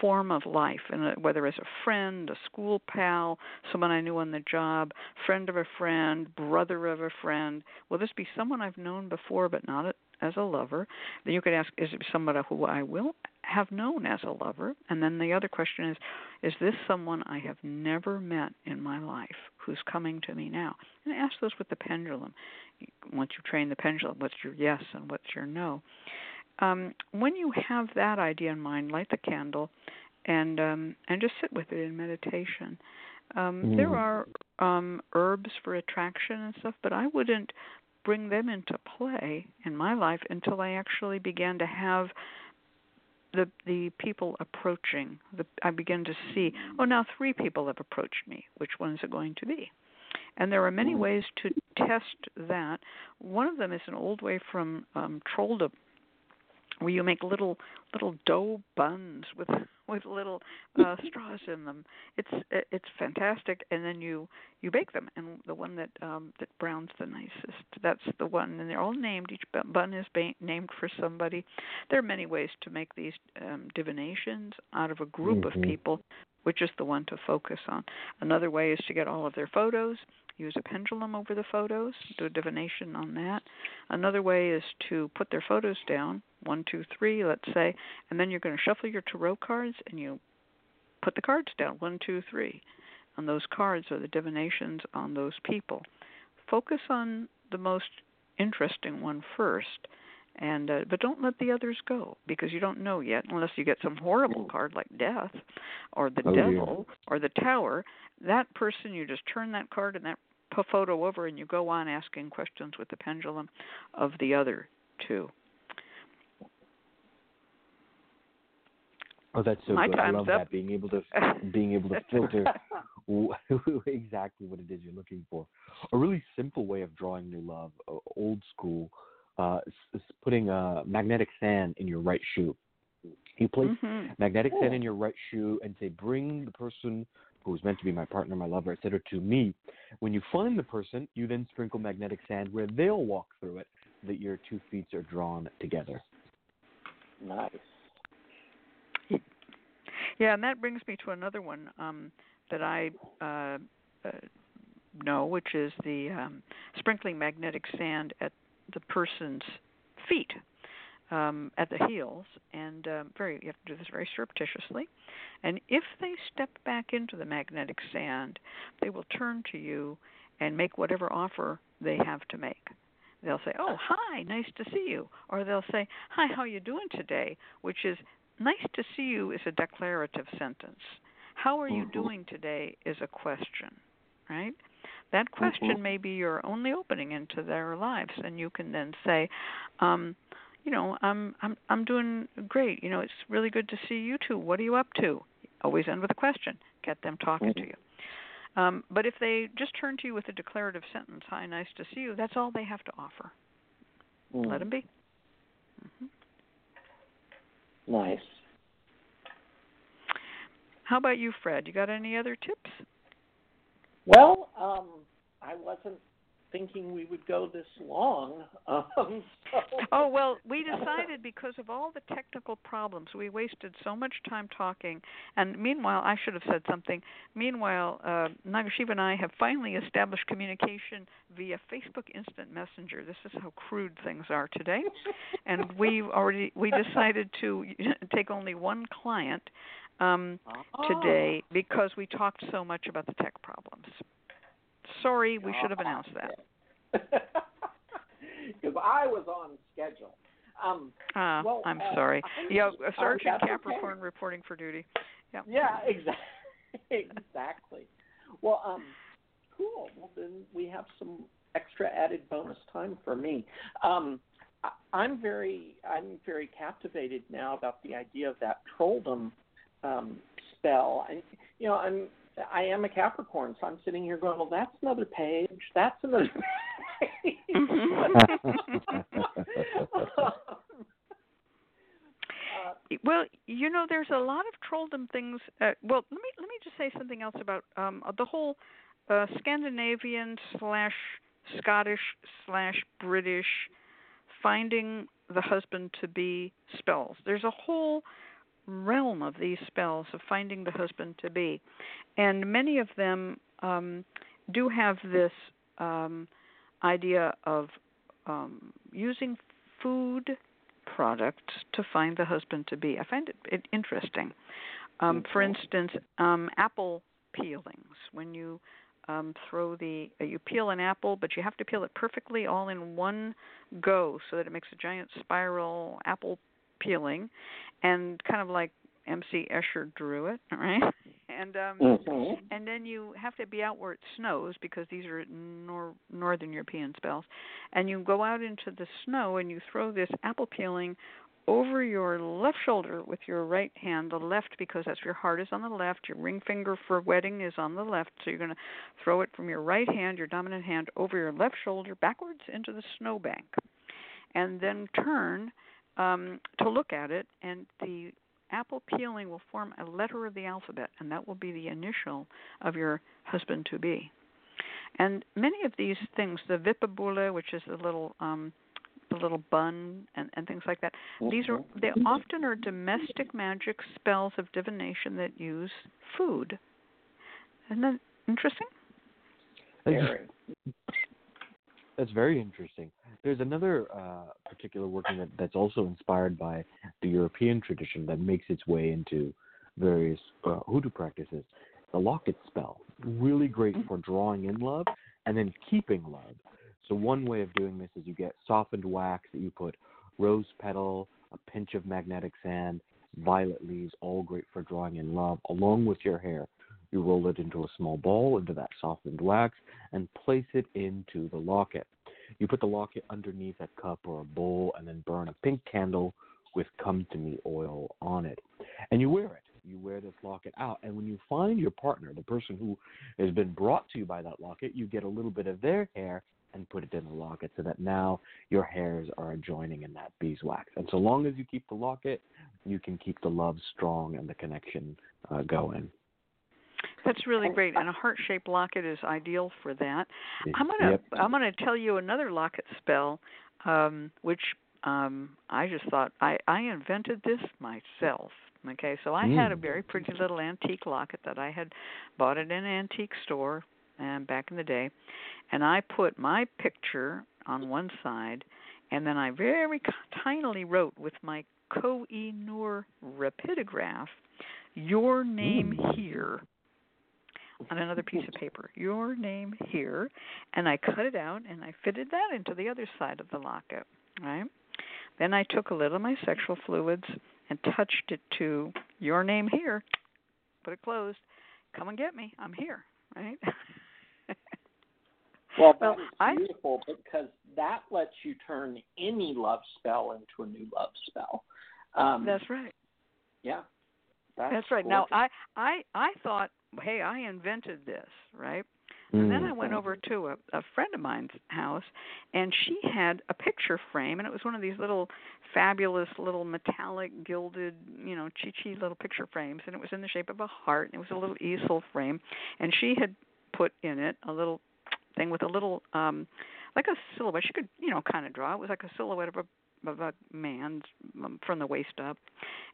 form of life, and uh, whether as a friend, a school pal, someone I knew on the job, friend of a friend, brother of a friend. Will this be someone I've known before but not as a lover? Then you could ask, is it someone who I will have known as a lover? And then the other question is, is this someone I have never met in my life who's coming to me now? And ask those with the pendulum. Once you train the pendulum, what's your yes and what's your no? Um, when you have that idea in mind, light the candle, and um, and just sit with it in meditation. Um, mm. There are um, herbs for attraction and stuff, but I wouldn't bring them into play in my life until I actually began to have the the people approaching. The, I begin to see, oh, now three people have approached me. Which one's it going to be? And there are many mm. ways to test that. One of them is an old way from um, Trolldom where you make little little dough buns with with little uh, straws in them. It's it's fantastic, and then you you bake them. And the one that um, that browns the nicest, that's the one. And they're all named. Each bun is ba- named for somebody. There are many ways to make these um, divinations out of a group mm-hmm. of people, which is the one to focus on. Another way is to get all of their photos use a pendulum over the photos, do a divination on that. Another way is to put their photos down, one, two, three, let's say, and then you're going to shuffle your tarot cards and you put the cards down, one, two, three. And those cards are the divinations on those people. Focus on the most interesting one first and uh, but don't let the others go because you don't know yet unless you get some horrible card like death or the oh, devil yeah. or the tower that person you just turn that card and that photo over and you go on asking questions with the pendulum of the other two. Oh, that's so My good. I love up. that being able to being able to filter exactly what it is you're looking for. A really simple way of drawing new love, uh, old school, uh, is putting uh, magnetic sand in your right shoe. You place mm-hmm. magnetic sand in your right shoe and say, "Bring the person who's meant to be my partner, my lover, etc., to me. When you find the person, you then sprinkle magnetic sand where they'll walk through it, that your two feet are drawn together. Nice. Yeah, and that brings me to another one um, that I uh, uh, know, which is the um, sprinkling magnetic sand at the person's feet um, at the heels, and um, very you have to do this very surreptitiously. And if they step back into the magnetic sand, they will turn to you and make whatever offer they have to make. They'll say, "Oh, hi, nice to see you," or they'll say, "Hi, how are you doing today?" Which is nice to see you is a declarative sentence. How are you mm-hmm. doing today is a question, right? That question mm-hmm. may be your only opening into their lives, and you can then say, um, you know, I'm I'm I'm doing great. You know, it's really good to see you too. What are you up to? Always end with a question. Get them talking to you. Um, but if they just turn to you with a declarative sentence, "Hi, nice to see you," that's all they have to offer. Mm. Let them be. Nice. How about you, Fred? You got any other tips? Well, um, I wasn't thinking we would go this long. Um, so. Oh well, we decided because of all the technical problems, we wasted so much time talking. And meanwhile, I should have said something. Meanwhile, uh, Nagashiva and I have finally established communication via Facebook Instant Messenger. This is how crude things are today. and we already we decided to take only one client um, oh. today because we talked so much about the tech problems. Sorry, we should have announced that. Because I was on schedule. Um, Ah, well, I'm uh, sorry. Yeah, uh, Sergeant that's okay. Capricorn reporting for duty. Yeah. Yeah, exactly. exactly. Well, um, cool. Well, then we have some extra added bonus time for me. Um, I, I'm very, I'm very captivated now about the idea of that trolldom um, spell. I, you know, I'm, I am a Capricorn, so I'm sitting here going, well, that's another page. That's another page. Well, you know, there's a lot of trolldom things. Uh, well, let me let me just say something else about um, the whole uh, Scandinavian slash Scottish slash British finding the husband to be spells. There's a whole realm of these spells of finding the husband to be, and many of them um, do have this um, idea of um, using food products to find the husband to be. I find it, it interesting. Um, For Mhm. instance, um, apple peelings. When you um, throw the, uh, you peel an apple, but you have to peel it perfectly all in one go so that it makes a giant spiral apple peeling, and kind of like M.C. Escher drew it, right? And um, mhm. and then you have to be out where it snows because these are nor- northern European spells. And you go out into the snow and you throw this apple peeling over your left shoulder with your right hand, the left because that's where your heart is on the left, your ring finger for wedding is on the left. So you're going to throw it from your right hand, your dominant hand, over your left shoulder backwards into the snowbank. And then turn um, to look at it, and the apple peeling will form a letter of the alphabet, and that will be the initial of your husband to be. And many of these things, the vipabula, which is the little um, the little bun and, and things like that, these are they often are domestic magic spells of divination that use food. Isn't that interesting? Very. That's very interesting. There's another uh, particular working that, that's also inspired by the European tradition that makes its way into various uh, hoodoo practices. The locket spell, really great for drawing in love and then keeping love. So one way of doing this is you get softened wax that you put rose petal, a pinch of magnetic sand, violet leaves, all great for drawing in love, along with your hair. You roll it into a small ball into that softened wax and place it into the locket. You put the locket underneath a cup or a bowl and then burn a pink candle with come to me oil on it. And you wear it. You wear this locket out. And when you find your partner, the person who has been brought to you by that locket, you get a little bit of their hair and put it in the locket so that now your hairs are adjoining in that beeswax. And so long as you keep the locket, you can keep the love strong and the connection uh, going. That's really great, and a heart-shaped locket is ideal for that. I'm gonna Yep. I'm gonna tell you another locket spell, um, which um, I just thought I I invented this myself. Okay, so I had a Mm. very pretty little antique locket that I had bought at an antique store um, back in the day, and I put my picture on one side, and then I very tinily wrote with my Koh-i-Noor rapidograph, "Your name Mm. here." On another piece of paper, your name here, and I cut it out and I fitted that into the other side of the locket, right? Then I took a little of my sexual fluids and touched it to your name here, put it closed, come and get me, I'm here, right? Well, Well, that is I- beautiful because that lets you turn any love spell into a new love spell. Um, That's right. yeah. That's, That's right. Now. I I I thought, hey, I invented this, right? And then I went over to a, a friend of mine's house, and she had a picture frame, and it was one of these little fabulous little metallic gilded, you know, chi-chi little picture frames, and it was in the shape of a heart, and it was a little easel frame, and she had put in it a little thing with a little, um like a silhouette. She could, you know, kind of draw. It was like a silhouette of a of a man um, from the waist up,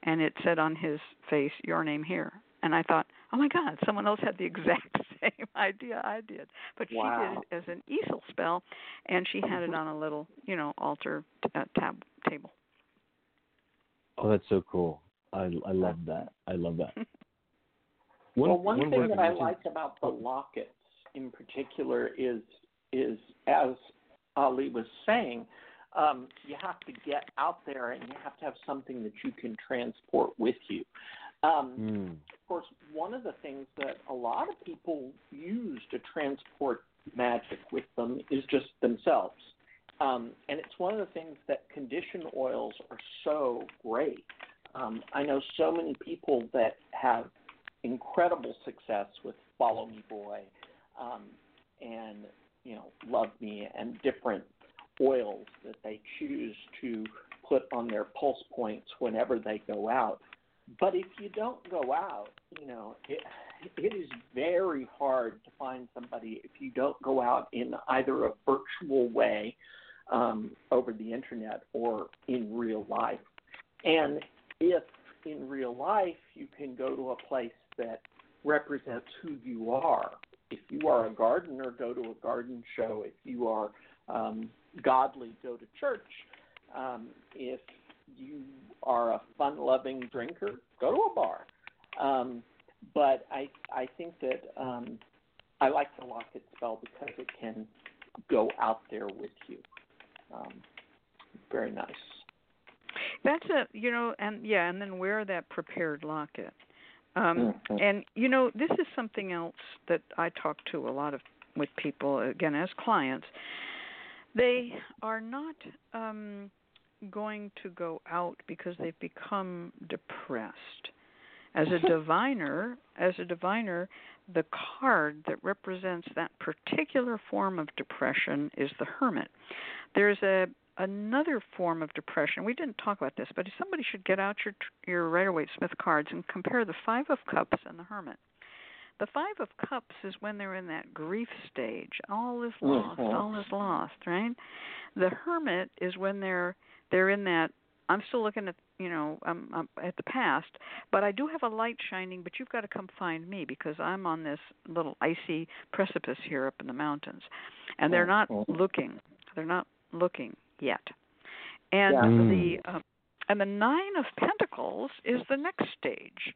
and it said on his face, "Your name here." And I thought, oh my God, someone else had the exact same idea I did. But she Wow. did it as an easel spell, and she had it on a little, you know, altar uh, tab table. Oh, that's so cool. I I love that. I love that. well, one, thing that I like about the lockets in particular is is as Ali was saying, um, you have to get out there and you have to have something that you can transport with you. Um, Mm. Of course, one of the things that a lot of people use to transport magic with them is just themselves. Um, and it's one of the things that condition oils are so great. Um, I know so many people that have incredible success with Follow Me Boy um, and you know Love Me and different oils that they choose to put on their pulse points whenever they go out. But if you don't go out, you know, it, it is very hard to find somebody if you don't go out in either a virtual way um, over the internet or in real life. And if in real life you can go to a place that represents who you are, if you are a gardener, go to a garden show. If you are um, godly, go to church. Um, if you are a fun-loving drinker, go to a bar. Um, but I I think that um, I like the locket spell because it can go out there with you. Um, very nice. That's a you know, and yeah, and then wear that prepared locket. Um, Mhm. And you know, this is something else that I talk to a lot of with people again as clients. They are not um, going to go out because they've become depressed. As a diviner, as a diviner, the card that represents that particular form of depression is the hermit. There's a another form of depression. We didn't talk about this, but somebody should get out your your Rider Waite Smith cards and compare the Five of Cups and the Hermit. The Five of Cups is when they're in that grief stage. All is lost. Mhm. All is lost. Right. The Hermit is when they're they're in that. I'm still looking at you know I'm, I'm at the past, but I do have a light shining. But you've got to come find me because I'm on this little icy precipice here up in the mountains, and they're not Mhm. looking. They're not looking yet. And Yeah. the uh, and the nine of pentacles is the next stage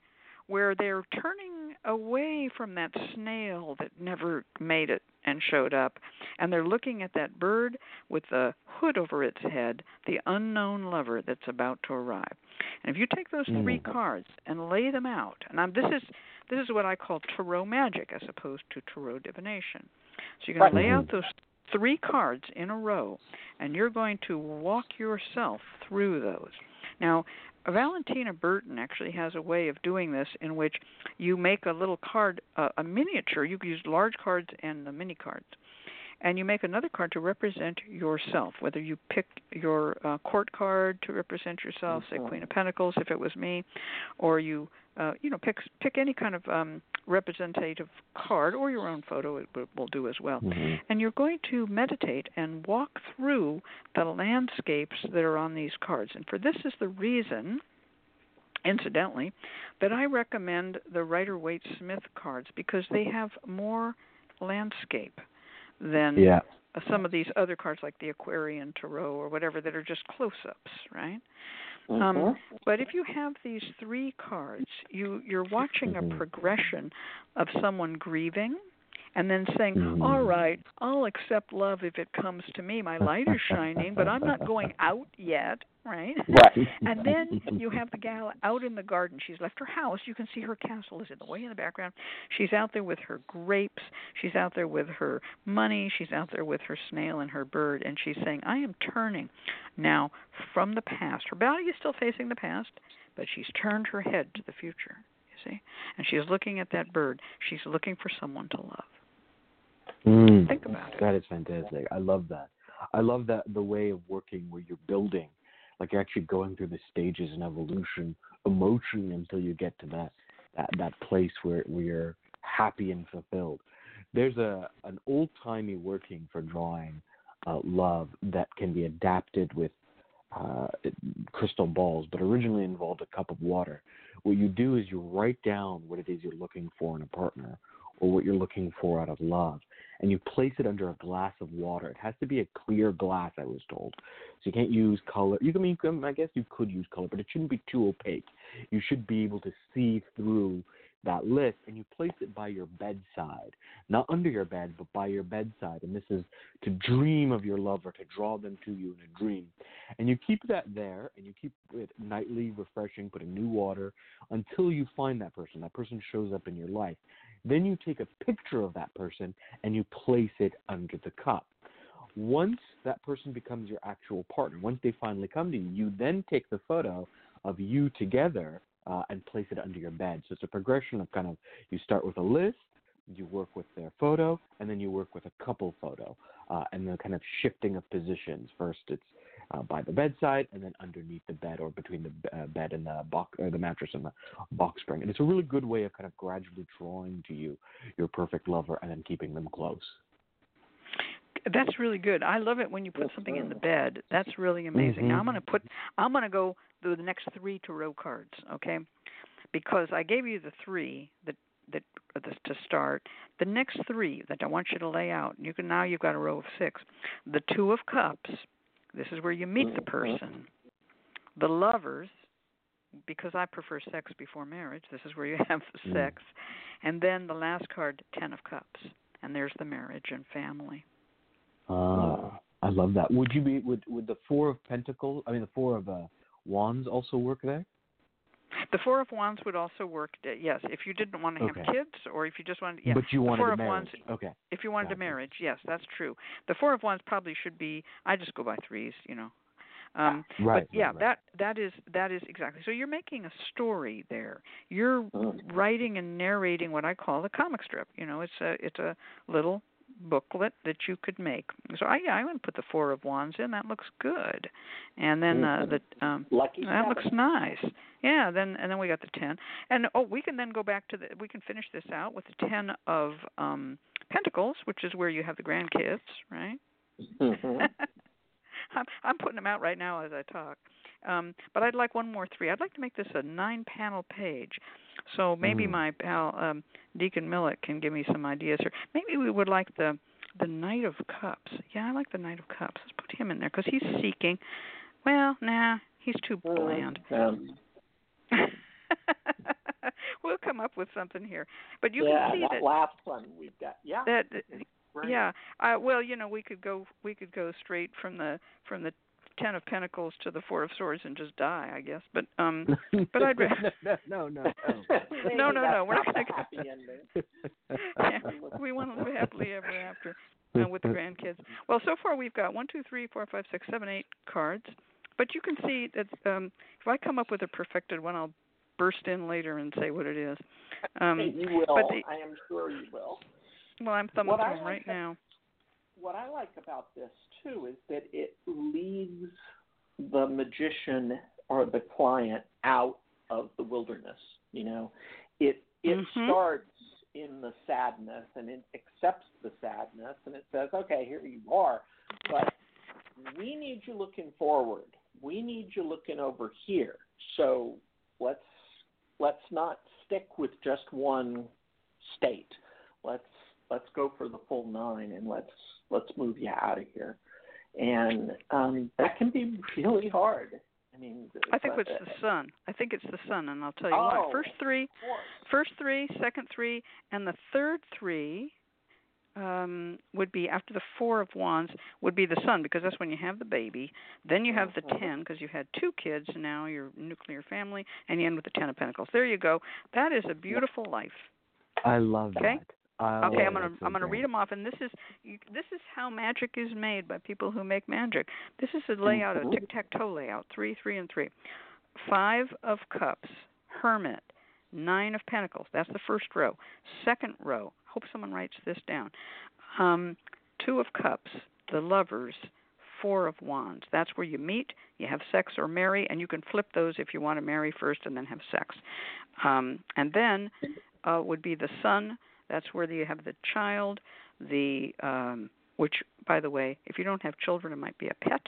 where they're turning away from that snail that never made it and showed up and they're looking at that bird with the hood over its head the unknown lover that's about to arrive and if you take those three Mm. cards and lay them out and I'm, this is this is what i call tarot magic as opposed to tarot divination so you're going Right. to lay out those three cards in a row and you're going to walk yourself through those. Now, Valentina Burton actually has a way of doing this in which you make a little card, uh, a miniature. You can use large cards and the mini cards. And you make another card to represent yourself, whether you pick your uh, court card to represent yourself, say Mhm. Queen of Pentacles if it was me, or you uh, you know pick pick any kind of um, representative card or your own photo it will, do as well Mhm. and you're going to meditate and walk through the landscapes that are on these cards. And for this is the reason, incidentally, that I recommend the Rider Waite Smith cards because they have more landscape than Yeah. some of these other cards like the Aquarian Tarot or whatever that are just close ups, right? Um, Mhm. But if you have these three cards, you you're watching a Mhm. progression of someone grieving and then saying. "All mm. right, I'll accept love if it comes to me. My light is shining, but I'm not going out yet." Right? Right. and then you have the gal out in the garden. She's left her house. You can see her castle is in the way in the background. She's out there with her grapes. She's out there with her money. She's out there with her snail and her bird. And she's saying, I am turning now from the past. Her body is still facing the past, but she's turned her head to the future. You see? And she's looking at that bird. She's looking for someone to love. Mm. Think about it. That is fantastic. I love that. I love that the way of working where you're building, like you're actually going through the stages and evolution, emotion until you get to that that that place where where you're happy and fulfilled. There's a an old timey working for drawing uh, love that can be adapted with uh, crystal balls, but originally involved a cup of water. What you do is you write down what it is you're looking for in a partner or what you're looking for out of love and you place it under a glass of water. It has to be a clear glass, I was told. So you can't use color. You can, I mean, I guess you could use color, but it shouldn't be too opaque. You should be able to see through that list and you place it by your bedside, not under your bed, but by your bedside. And this is to dream of your lover, to draw them to you in a dream. And you keep that there and you keep it nightly refreshing, putting new water until you find that person. That person shows up in your life. Then you take a picture of that person and you place it under the cup. Once that person becomes your actual partner, once they finally come to you, you then take the photo of you together uh, and place it under your bed. So it's a progression of kind of you start with a list, you work with their photo, and then you work with a couple photo, uh, and the kind of shifting of positions. First, it's uh, by the bedside, and then underneath the bed or between the uh, bed and the box or the mattress and the box spring. And it's a really good way of kind of gradually drawing to you your perfect lover and then keeping them close. That's really good. I love it when you put something in the bed. That's really amazing. Mhm. Now I'm going to put I'm going to go through the next 3 tarot cards, okay? Because I gave you the 3 that that uh, to start. The next 3 that I want you to lay out. You can now you've got a row of 6. The 2 of cups. This is where you meet the person. The lovers because I prefer sex before marriage. This is where you have the Mm. sex. And then the last card, 10 of cups. And there's the marriage and family. Ah, I love that. Would you be would would the four of pentacles? I mean, the four of uh, wands also work there? The Four of Wands would also work. uh, Yes, if you didn't want to have Okay. kids, or if you just wanted, yeah. but you the wanted Four a of marriage. Wands. Okay. If you wanted a marriage, yes, that's true. The Four of Wands probably should be. I just go by threes, you know. Um, Right. but yeah, right, that that is that is exactly. So you're making a story there. You're Mm. writing and narrating what I call a comic strip. You know, it's a it's a little booklet that you could make. So I yeah, I would put the Four of Wands in. That looks good. And then uh, Mhm. the um, Lucky that seven. looks nice. Yeah, then and then we got the ten. And oh, we can then go back to the we can finish this out with the ten of um pentacles, which is where you have the grandkids, right? Mhm. I'm I'm putting them out right now as I talk. Um but I'd like one more three. I'd like to make this a nine panel page. So maybe Mm. my pal um Deacon Millett can give me some ideas here. Maybe we would like the the Knight of Cups. Yeah, I like the Knight of Cups. Let's put him in there because he's seeking. Well, nah, he's too bland. Um, we'll come up with something here. But you yeah, can see that, that last one we've got. Yeah. that yeah. Uh well, you know, we could go we could go straight from the from the 10 of pentacles to the 4 of swords and just die, I guess. But um but I'd ra- no, no, no, no. No, no, no, we're not gonna go- happy ending. yeah, we want to live happily ever after uh, with the grandkids. Well, so far we've got one, two, three, four, five, six, seven, eight cards. But you can see that um if I come up with a perfected one, I'll burst in later and say what it is. Um you will. but the- I am sure you will. well, I'm thumbing through them right to- now. What I like about this too is that it leaves the magician or the client out of the wilderness. You know, it it Mhm. starts in the sadness and it accepts the sadness and it says, okay, here you are, but we need you looking forward. We need you looking over here. So let's let's not stick with just one state. Let's let's go for the full nine and let's let's move you out of here. And um, that can be really hard. I mean, I think but, it's the sun. I think it's the sun, and I'll tell you Oh. why. First three, of course. first three, second three, and the third three um would be after the four of wands would be the sun because that's when you have the baby then you have the Mhm. ten because you've had two kids and now your nuclear family and you end with the ten of pentacles there you go that is a beautiful life I love Okay. that. I okay i'm gonna i'm going to read them off and this is this is how magic is made by people who make magic. This is a layout a Mhm. tic tac toe layout three three and three. Five of cups hermit. Nine of pentacles that's the first row. Second row hope someone writes this down. Um two of cups the lovers. Four of wands that's where you meet you have sex or marry and you can flip those if you want to marry first and then have sex. Um and then uh would be the sun that's where you have the child the um which by the way if you don't have children it might be a pet.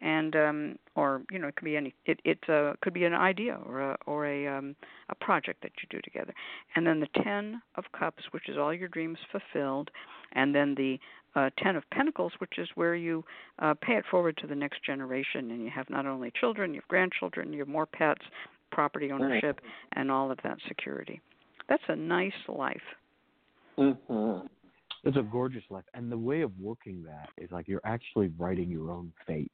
And um or you know it could be any it it uh, could be an idea or a or a um a project that you do together. And then the 10 of cups which is all your dreams fulfilled and then the uh, ten of pentacles which is where you uh, pay it forward to the next generation and you have not only children you have grandchildren you have more pets property ownership and all of that security. That's a nice life. Mm-hmm. It's a gorgeous life, and the way of working that is like you're actually writing your own fate.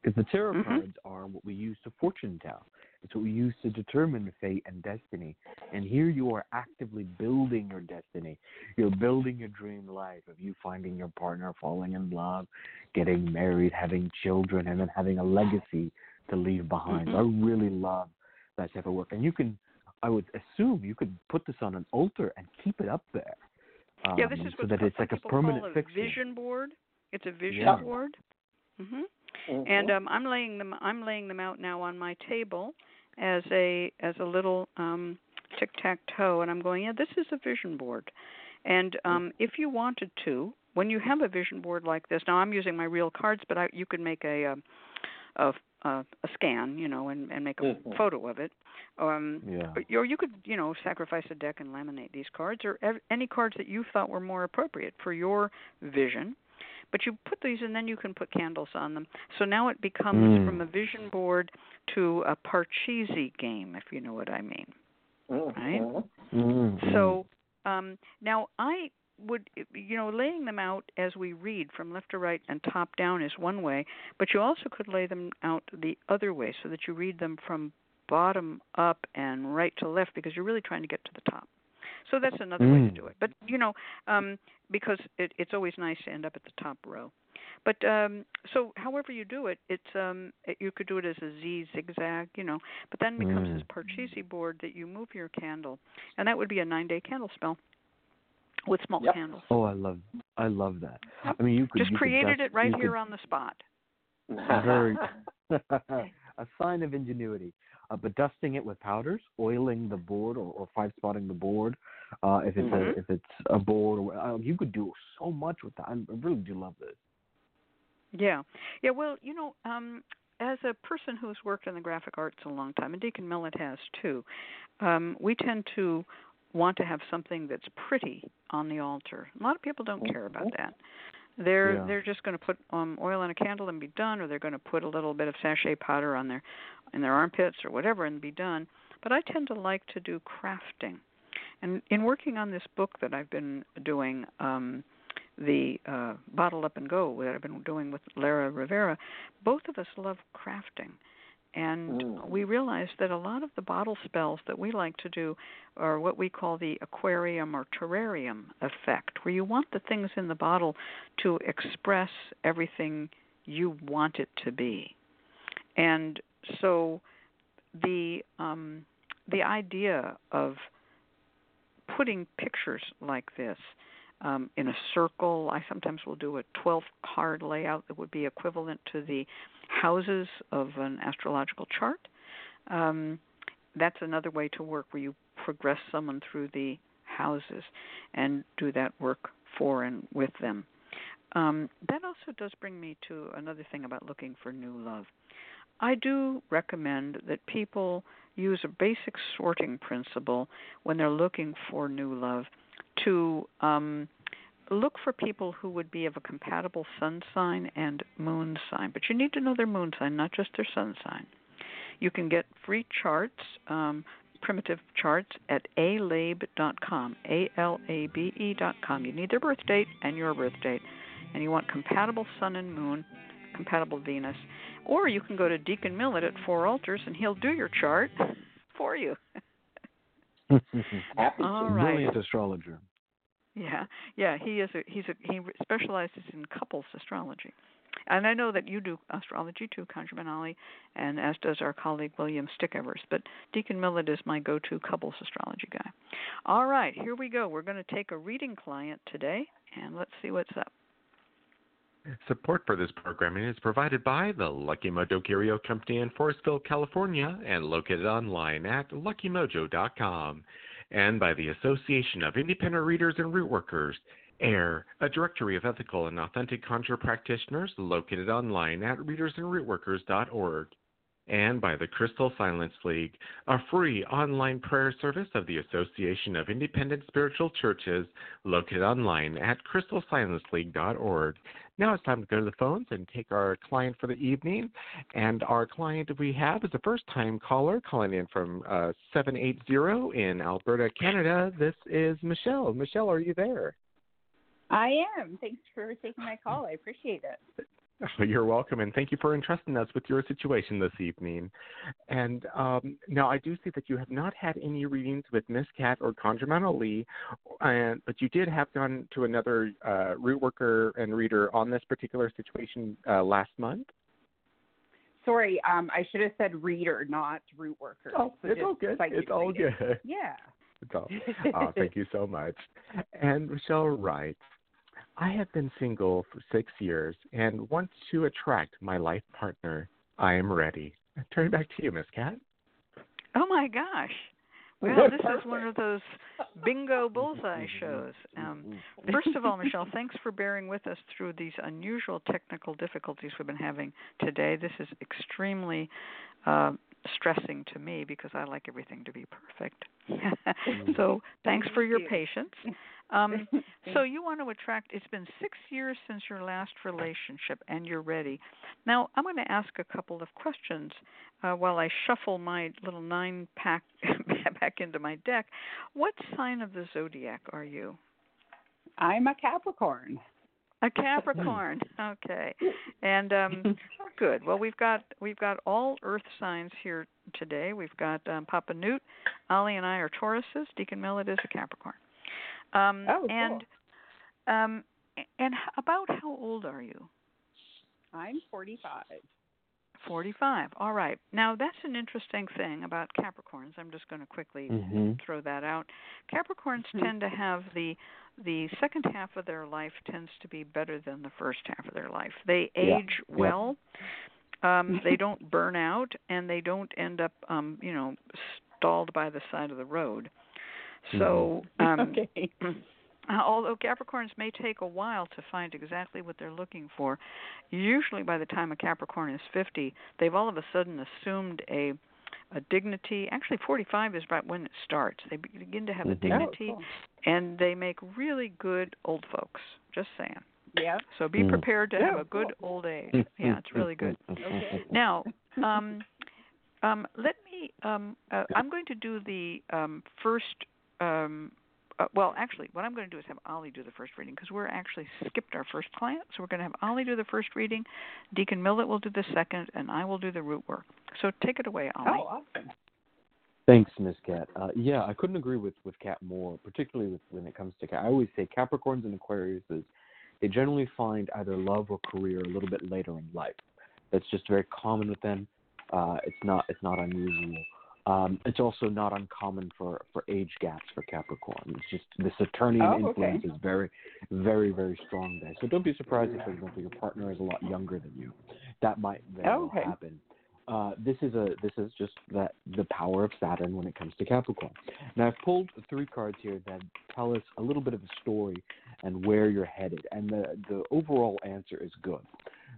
Because the tarot Mhm. cards are what we use to fortune tell. It's what we use to determine fate and destiny. And here you are actively building your destiny. You're building your dream life of you finding your partner, falling in love, getting married, having children, and then having a legacy to leave behind. So I really love that type of work. And you can, I would assume, you could put this on an altar and keep it up there. Yeah, this um, is so what that it's like a permanent call a vision board. It's a vision Yeah. board. Mhm. And um, I'm laying them. I'm laying them out now on my table as a as a little um, tic tac toe, and I'm going. Yeah, this is a vision board. And um, if you wanted to, when you have a vision board like this, now I'm using my real cards, but I, you could make a um, a, a a scan, you know, and and make a Mhm. photo of it. Um, Yeah. or you could, you know, sacrifice a deck and laminate these cards, or ev- any cards that you thought were more appropriate for your vision. But you put these, and then you can put candles on them. So now it becomes Mm. from a vision board to a Parcheesi game, if you know what I mean. right? Mhm. Mm-hmm. So um, now I would, you know, laying them out as we read from left to right and top down is one way, but you also could lay them out the other way so that you read them from bottom up and right to left because you're really trying to get to the top. So that's another way to Mm. do it. But you know, um, because it, it's always nice to end up at the top row. But um, so, however you do it, it's um, it, you could do it as a Z zigzag, you know. But then becomes Mm. this Parcheesi board that you move your candle, and that would be a nine-day candle spell with small Yep. candles. Oh, I love, I love that. I mean, you could Just you could created dust- it right here could- on the spot. Very, a sign of ingenuity. Uh, but dusting it with powders, oiling the board, or, or five spotting the board, uh, if it's Mhm. a if it's a board, or, uh, you could do so much with that. I really do love this. Yeah, yeah. Well, you know, um, as a person who's worked in the graphic arts a long time, and Deacon Millett has too, um, we tend to want to have something that's pretty on the altar. A lot of people don't care about Mhm. that. They're Yeah. they're just going to put um, oil in a candle and be done, or they're going to put a little bit of sachet powder on their in their armpits or whatever and be done. But I tend to like to do crafting, and in working on this book that I've been doing. Um, the uh, Bottle Up and Go that I've been doing with Lara Rivera, both of us love crafting. And Mm. we realized that a lot of the bottle spells that we like to do are what we call the aquarium or terrarium effect, where you want the things in the bottle to express everything you want it to be. And so the um, the idea of putting pictures like this um, in a circle. I sometimes will do a 12 card layout that would be equivalent to the houses of an astrological chart. Um, that's another way to work where you progress someone through the houses and do that work for and with them. Um, that also does bring me to another thing about looking for new love. I do recommend that people use a basic sorting principle when they're looking for new love to um, look for people who would be of a compatible sun sign and moon sign. But you need to know their moon sign, not just their sun sign. You can get free charts, um, primitive charts, at alabe.com, A L A B E.com. You need their birth date and your birth date. And you want compatible sun and moon, compatible Venus. Or you can go to Deacon Millett at Four Altars and he'll do your chart for you. Happy All Brilliant astrologer. Yeah, yeah, he is a he's a he specializes in couples astrology, and I know that you do astrology too, ConjureMan Ali, and as does our colleague William Stickevers. But Deacon Millett is my go-to couples astrology guy. All right, here we go. We're going to take a reading client today, and let's see what's up. Support for this programming is provided by the Lucky Mojo Curio Company in Forestville, California, and located online at luckymojo.com, and by the Association of Independent Readers and Root Workers, AIRR, a directory of ethical and authentic conjure practitioners located online at readersandrootworkers.org, and by the Crystal Silence League, a free online prayer service of the Association of Independent Spiritual Churches located online at crystalsilenceleague.org. Now it's time to go to the phones and take our client for the evening. And our client we have is a first time caller calling in from uh, 780 in Alberta, Canada. This is Michelle. Michelle, are you there? I am. Thanks for taking my call. I appreciate it. You're welcome, and thank you for entrusting us with your situation this evening. And um, now I do see that you have not had any readings with Miss Cat or ConjureMan Ali, and but you did have gone to another uh, root worker and reader on this particular situation uh, last month. Sorry, um, I should have said reader, not root worker. Oh, So it's all good. It's all reading. good. Yeah. It's all. Oh, thank you so much. And Michelle writes, I have been single for six years and want to attract my life partner. I am ready. Turn it back to you, Miss Cat. Oh my gosh. Well, this is one of those bingo bullseye shows. Um, first of all, Michelle, thanks for bearing with us through these unusual technical difficulties we've been having today. This is extremely uh, stressing to me because I like everything to be perfect. so, thanks for your patience. Um, so you want to attract it's been 6 years since your last relationship and you're ready. Now, I'm going to ask a couple of questions uh, while I shuffle my little 9 pack back into my deck. What sign of the zodiac are you? I'm a Capricorn. A Capricorn. Okay. And um good. Well, we've got we've got all earth signs here today. We've got um, Papa Newt, Ali and I are Tauruses. Deacon Millett is a Capricorn. Um Oh, cool. and um and about how old are you? I'm 45. 45. All right. Now, that's an interesting thing about Capricorns. I'm just going to quickly Mm-hmm. throw that out. Capricorns Hmm. tend to have the the second half of their life tends to be better than the first half of their life. They age yeah. well. Um they don't burn out and they don't end up um, you know, stalled by the side of the road. So, um okay. although Capricorns may take a while to find exactly what they're looking for, usually by the time a Capricorn is 50, they've all of a sudden assumed a a dignity. Actually, 45 is about when it starts. They begin to have a Mhm. dignity, Oh, cool. and they make really good old folks. Just saying. Yeah. So be Mm. prepared to have a good cool. old age. Yeah, it's really good. Okay. Now, um, um, let me. Um, uh, I'm going to do the um, first. Um, uh, well, actually, what I'm going to do is have Ali do the first reading because we're actually skipped our first client. So we're going to have Ali do the first reading, Deacon Millett will do the second, and I will do the root work. So take it away, Ali. Oh, awesome. Thanks, Miss Cat. Uh, yeah, I couldn't agree with with Cat more, particularly with, when it comes to Cat. I always say Capricorns and Aquariuses, they generally find either love or career a little bit later in life. That's just very common with them. Uh, it's not it's not unusual. Um, it's also not uncommon for, for age gaps for Capricorn. It's just the Saturnian Oh, okay. influence is very, very, very strong there. So don't be surprised if, for example, your partner is a lot younger than you. That might very well Okay. happen. Uh, this is a this is just that the power of Saturn when it comes to Capricorn. Now I've pulled three cards here that tell us a little bit of a story and where you're headed, and the the overall answer is good.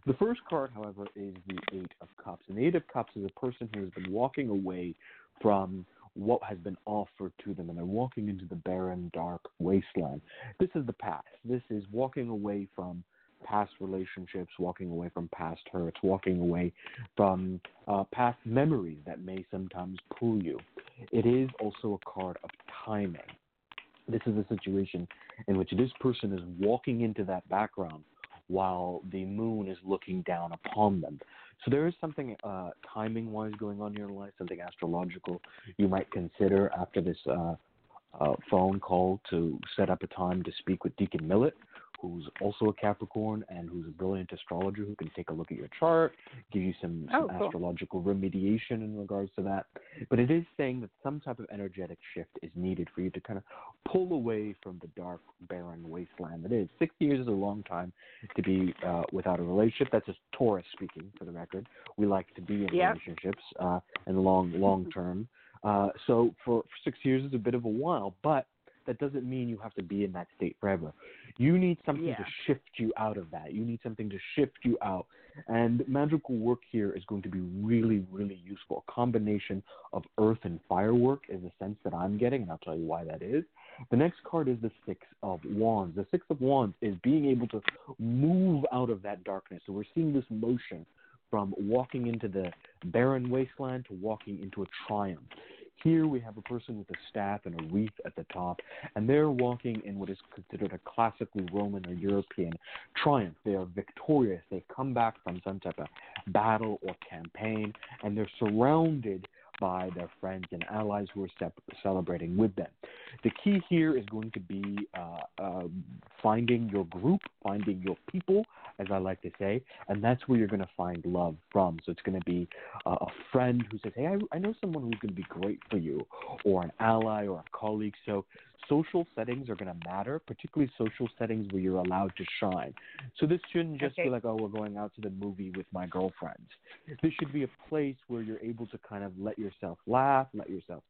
The first card, however, is the Eight of Cups, and the Eight of Cups is a person who has been walking away from what has been offered to them, and they're walking into the barren, dark wasteland. This is the past. This is walking away from past relationships, walking away from past hurts, walking away from uh, past memories that may sometimes pull you. It is also a card of timing. This is a situation in which this person is walking into that background while the moon is looking down upon them. So there is something uh, timing wise going on in your life, something astrological you might consider after this uh, uh, phone call to set up a time to speak with Deacon Millett, who's also a Capricorn and who's a brilliant astrologer who can take a look at your chart, give you some, some Oh, cool. astrological remediation in regards to that. But it is saying that some type of energetic shift is needed for you to kind of pull away from the dark, barren wasteland that is. Six years is a long time to be uh, without a relationship. That's just Taurus speaking, for the record. We like to be in Yep. relationships uh, and long, long term. Uh, so for, for six years is a bit of a while, but that doesn't mean you have to be in that state forever. You need something Yeah. to shift you out of that. You need something to shift you out. And magical work here is going to be really, really useful. A combination of earth and firework is the sense that I'm getting, and I'll tell you why that is. The next card is the Six of Wands. The Six of Wands is being able to move out of that darkness. So we're seeing this motion from walking into the barren wasteland to walking into a triumph. Here we have a person with a staff and a wreath at the top, and they're walking in what is considered a classically Roman or European triumph. They are victorious. They've come back from some type of battle or campaign, and they're surrounded by their friends and allies who are celebrating with them. The key here is going to be uh, uh, finding your group, finding your people, as I like to say, and that's where you're going to find love from. So it's going to be uh, a friend who says, "Hey, I, I know someone who's going to be great for you," or an ally or a colleague. So social settings are going to matter, particularly social settings where you're allowed to shine. So this shouldn't just okay. be like, oh, we're going out to the movie with my girlfriends. This should be a place where you're able to kind of let yourself laugh, let yourself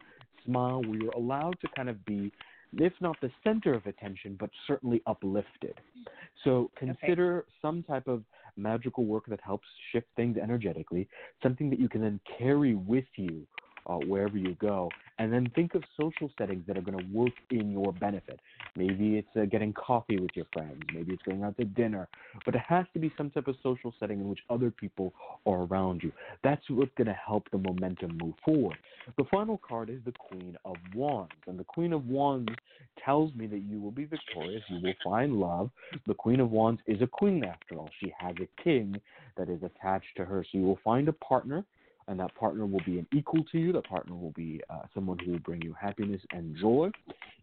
smile, where you're allowed to kind of be, if not the center of attention, but certainly uplifted. So consider okay. some type of magical work that helps shift things energetically, something that you can then carry with you uh, wherever you go. And then think of social settings that are going to work in your benefit. Maybe it's uh, getting coffee with your friends. Maybe it's going out to dinner. But it has to be some type of social setting in which other people are around you. That's what's going to help the momentum move forward. The final card is the Queen of Wands. And the Queen of Wands tells me that you will be victorious. You will find love. The Queen of Wands is a queen after all. She has a king that is attached to her. So you will find a partner and that partner will be an equal to you. That partner will be uh, someone who will bring you happiness and joy.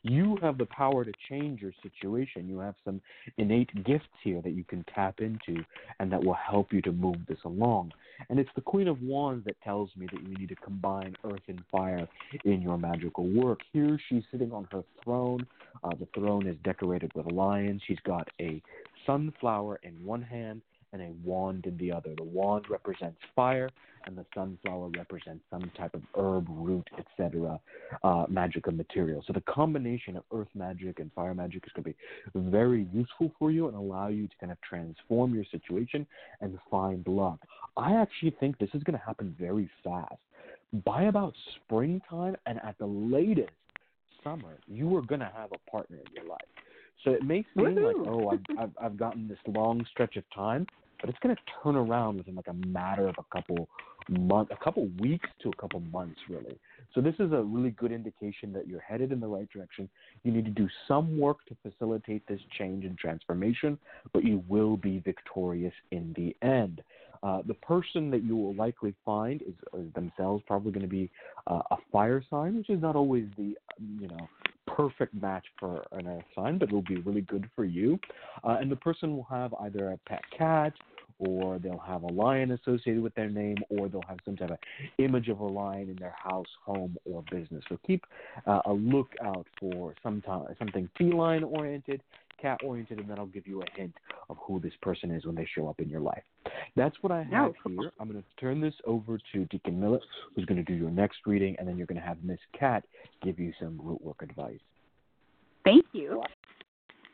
You have the power to change your situation. You have some innate gifts here that you can tap into and that will help you to move this along. And it's the Queen of Wands that tells me that you need to combine earth and fire in your magical work. Here she's sitting on her throne. Uh, the throne is decorated with lions. She's got a sunflower in one hand and a wand in the other. The wand represents fire, and the sunflower represents some type of herb, root, etc., uh, magical material. So the combination of earth magic and fire magic is going to be very useful for you and allow you to kind of transform your situation and find love. I actually think this is going to happen very fast. By about springtime and at the latest summer, you are going to have a partner in your life. So it may seem Woo-hoo. like, oh, I've, I've, I've gotten this long stretch of time, but it's going to turn around within like a matter of a couple month, a couple weeks to a couple months, really. So this is a really good indication that you're headed in the right direction. You need to do some work to facilitate this change and transformation, but you will be victorious in the end. Uh, the person that you will likely find is, is themselves probably going to be uh, a fire sign, which is not always the you know perfect match for an earth sign, but it will be really good for you. Uh, and the person will have either a pet cat or they'll have a lion associated with their name, or they'll have some type of image of a lion in their house, home, or business. So keep uh, a lookout for some something feline oriented, cat oriented, and that'll give you a hint of who this person is when they show up in your life. That's what I have here. I'm going to turn this over to Deacon Millett, who's going to do your next reading, and then you're going to have Miss Cat give you some root work advice. Thank you.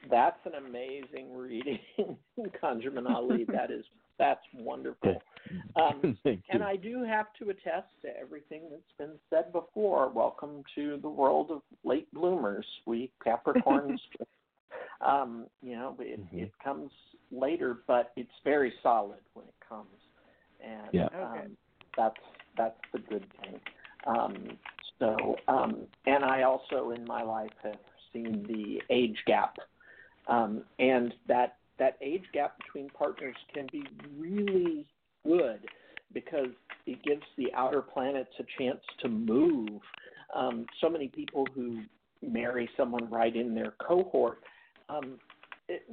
That's an amazing reading, ConjureMan Ali. That is that's wonderful. Um, and I do have to attest to everything that's been said before. Welcome to the world of late bloomers. We Capricorns, um, you know, it, mm-hmm. it comes later, but it's very solid when it comes, and yeah. um, that's that's the good thing. Um, so, um, and I also in my life have seen the age gap um, and that that age gap between partners can be really good because it gives the outer planets a chance to move. Um, so many people who marry someone right in their cohort, um, it,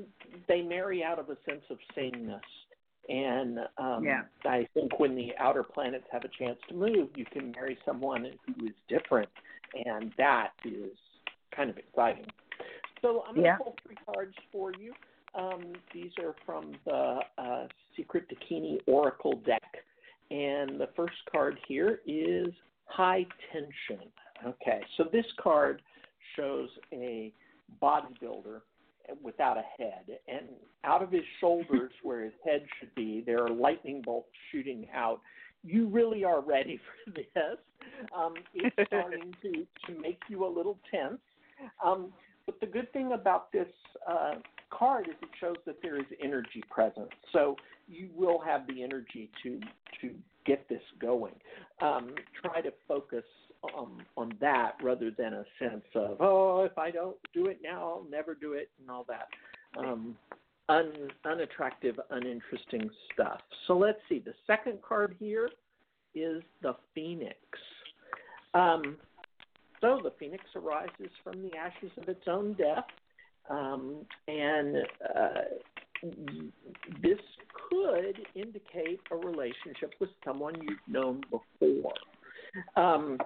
they marry out of a sense of sameness. And um, yeah. I think when the outer planets have a chance to move, you can marry someone who is different, and that is kind of exciting. So I'm going to yeah. pull three cards for you. Um, these are from the uh, Secret Dakini Oracle deck. And the first card here is High Tension. Okay, so this card shows a bodybuilder without a head. And out of his shoulders, where his head should be, there are lightning bolts shooting out. You really are ready for this. Um, it's starting to, to make you a little tense. Um, but the good thing about this uh, card is it shows that there is energy present. So you will have the energy to to get this going. Um, try to focus um, on that rather than a sense of oh, if I don't do it now, I'll never do it, and all that. Um, un, unattractive, uninteresting stuff. So let's see. The second card here is the Phoenix. Um, so the Phoenix arises from the ashes of its own death, um, and uh, this could indicate a relationship with someone you've known before. Um,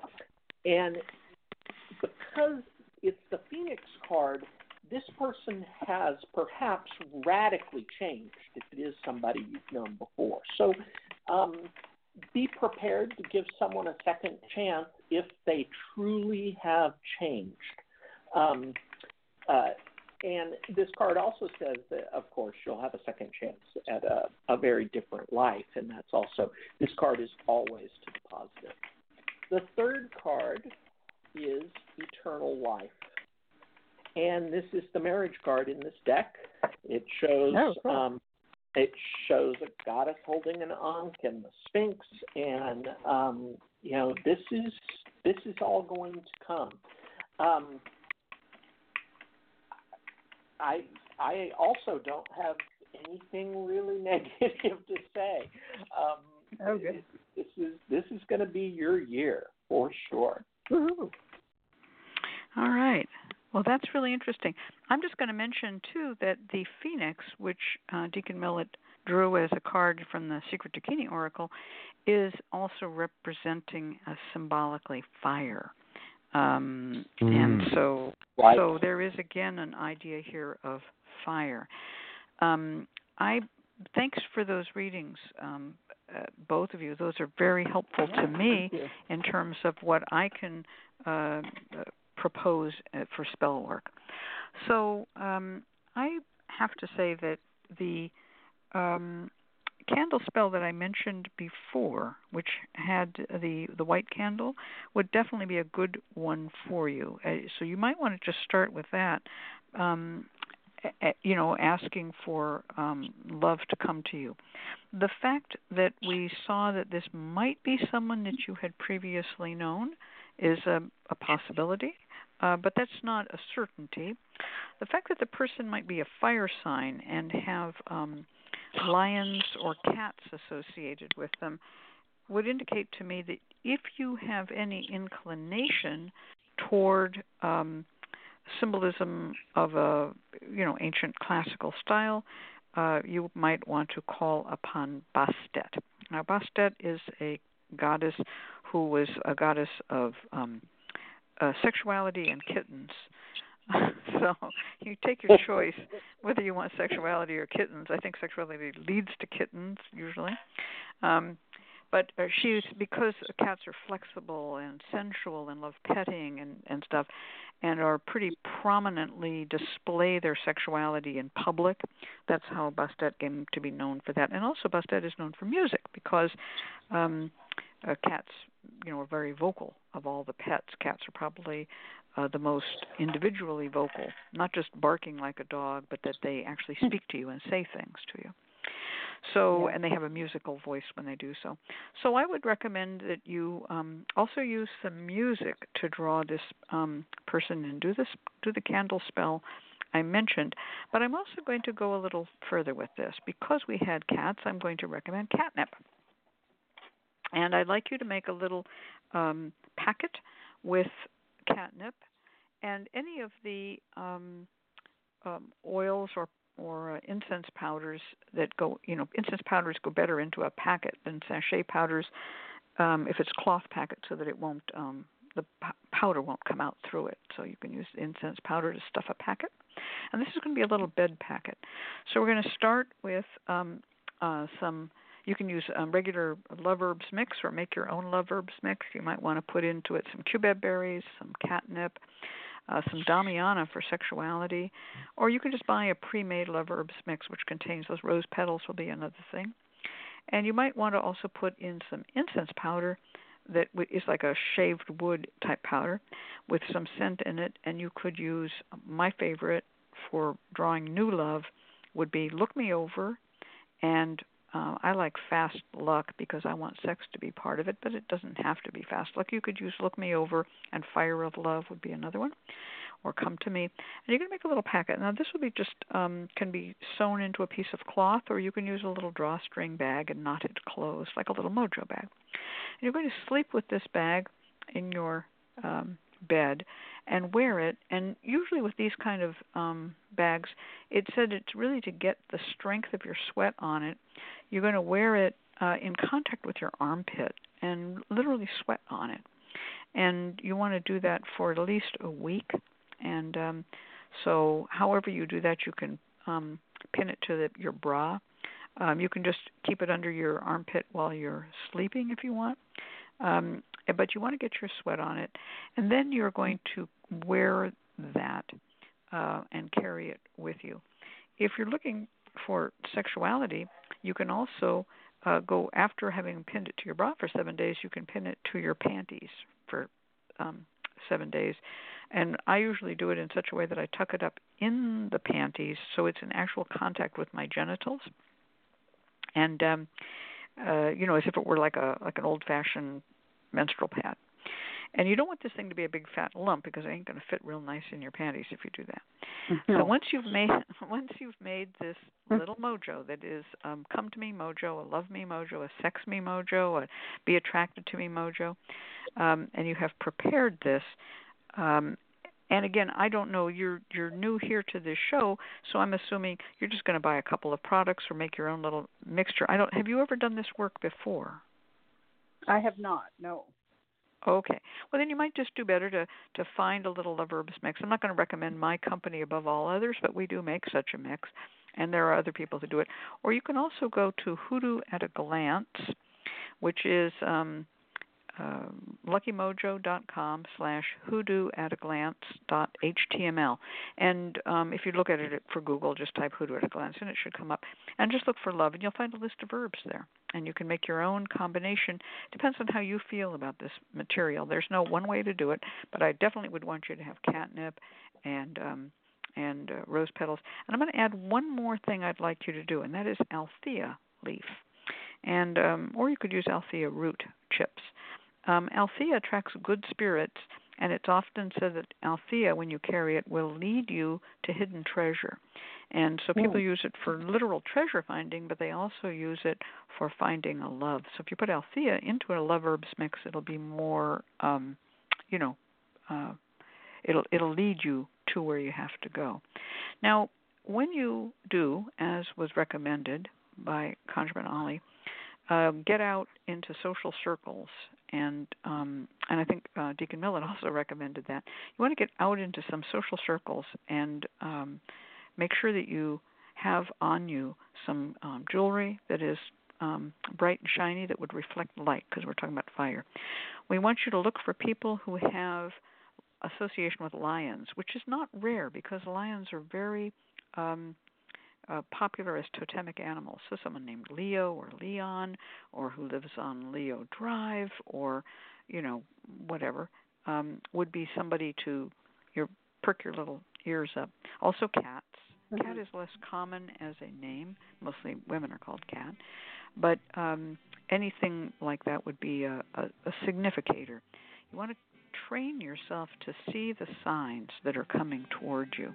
and because it's the Phoenix card, this person has perhaps radically changed if it is somebody you've known before. So um, be prepared to give someone a second chance if they truly have changed. Um, uh, and this card also says that, of course, you'll have a second chance at a, a very different life, and that's also, this card is always to the positive. The third card is eternal life. And this is the marriage card in this deck. It shows oh, cool. um, it shows a goddess holding an ankh and the sphinx and um, you know this is this is all going to come um, i i also don't have anything really negative to say um, okay. this is this is going to be your year for sure Woo-hoo. all right well, that's really interesting. I'm just going to mention, too, that the Phoenix, which uh, Deacon Millett drew as a card from the Secret Dakini Oracle, is also representing uh, symbolically fire. Um, mm. And so, right. so there is again an idea here of fire. Um, I thanks for those readings, um, uh, both of you. Those are very helpful to me in terms of what I can uh, propose uh, for spell work. So um, I have to say that the um, candle spell that I mentioned before, which had the the white candle, would definitely be a good one for you. Uh, so you might want to just start with that. Um, you know, asking for um, love to come to you. The fact that we saw that this might be someone that you had previously known is a, a possibility uh, but that's not a certainty. The fact that the person might be a fire sign and have um, lions or cats associated with them would indicate to me that if you have any inclination toward um, symbolism of a you know ancient classical style, uh, you might want to call upon Bastet. Now, Bastet is a goddess who was a goddess of um, uh, sexuality and kittens. so you take your choice whether you want sexuality or kittens. I think sexuality leads to kittens usually. Um, but uh, she's because cats are flexible and sensual and love petting and and stuff and are pretty prominently display their sexuality in public that's how bastet came to be known for that and also bastet is known for music because um uh, cats you know are very vocal of all the pets. Cats are probably uh, the most individually vocal not just barking like a dog but that they actually speak to you and say things to you. So and they have a musical voice when they do so. So i would recommend that you um, also use some music to draw this um, person and do this do the candle spell I mentioned, but I'm also going to go a little further with this. Because we had cats, I'm going to recommend catnip. And I'd like you to make a little um, packet with catnip and any of the um, um, oils or or uh, incense powders that go, you know, incense powders go better into a packet than sachet powders um, if it's cloth packet, so that it won't, um, the powder won't come out through it. So you can use incense powder to stuff a packet. And this is going to be a little bed packet. So we're going to start with um, uh, some you can use um, regular love herbs mix or make your own love herbs mix. You might want to put into it some cubeb berries, some catnip, uh, some damiana for sexuality, or you can just buy a pre-made love herbs mix which contains those rose petals will be another thing. And you might want to also put in some incense powder that is like a shaved wood type powder with some scent in it, and you could use my favorite for drawing new love would be Look Me Over, and uh, I like Fast Luck because I want sex to be part of it, but it doesn't have to be Fast Luck. You could use Look Me Over, and Fire of Love would be another one or come to me. And you're going to make a little packet. Now this will be just um, can be sewn into a piece of cloth, or you can use a little drawstring bag and knot it closed like a little mojo bag. And you're going to sleep with this bag in your um, bed and wear it. And usually with these kind of um, bags, it said it's really to get the strength of your sweat on it. You're going to wear it uh, in contact with your armpit and literally sweat on it. And you want to do that for at least a week and um, so, however you do that, you can um, pin it to the, your bra. Um, you can just keep it under your armpit while you're sleeping if you want. Um, but you want to get your sweat on it, and then you're going to wear that uh, and carry it with you. If you're looking for sexuality, you can also uh, go after having pinned it to your bra for seven days. You can pin it to your panties for um, seven days, and I usually do it in such a way that I tuck it up in the panties so it's in actual contact with my genitals. And um uh you know, as if it were like a like an old fashioned menstrual pad. And you don't want this thing to be a big fat lump because it ain't going to fit real nice in your panties if you do that. So once you've made once you've made this little mojo that is um come to me mojo, a love me mojo, a sex me mojo, a be attracted to me mojo, um and you have prepared this, um, and again, I don't know. You're you're new here to this show, so I'm assuming you're just going to buy a couple of products or make your own little mixture. I don't. Have you ever done this work before? I have not. No. Okay. Well, then you might just do better to to find a little Love Herbs mix. I'm not going to recommend my company above all others, but we do make such a mix, and there are other people who do it. Or you can also go to Hoodoo at a Glance, which is um, uh, luckymojo.com slash hoodoo at a glance dot html and um, if you look at it for google just type hoodoo at a glance and it should come up and just look for love and you'll find a list of verbs there and you can make your own combination. Depends on how you feel about this material. There's no one way to do it but i definitely would want you to have catnip and um, and uh, rose petals. And i'm going to add one more thing i'd like you to do and that is althea leaf. And um, or you could use althea root chips. Um, Althea attracts good spirits, and it's often said that Althea, when you carry it, will lead you to hidden treasure. And so people mm. use it for literal treasure finding, but they also use it for finding a love. So if you put Althea into a love herbs mix, it'll be more, um, you know, uh, it'll it'll lead you to where you have to go. Now, when you do, as was recommended by ConjureMan Ali, uh, get out into social circles and um, and I think uh, Deacon Millett also recommended that you want to get out into some social circles and um, make sure that you have on you some um, jewelry that is um, bright and shiny that would reflect light because we're talking about fire. We want you to look for people who have association with lions, which is not rare because lions are very um, uh, popular as totemic animals. So someone named Leo or Leon, or who lives on Leo Drive, or you know whatever, um, would be somebody to your perk your little ears up. Also cats. Mm-hmm. Cat is less common as a name. Mostly women are called cat, but um, anything like that would be a, a, a significator. You want to train yourself to see the signs that are coming towards you.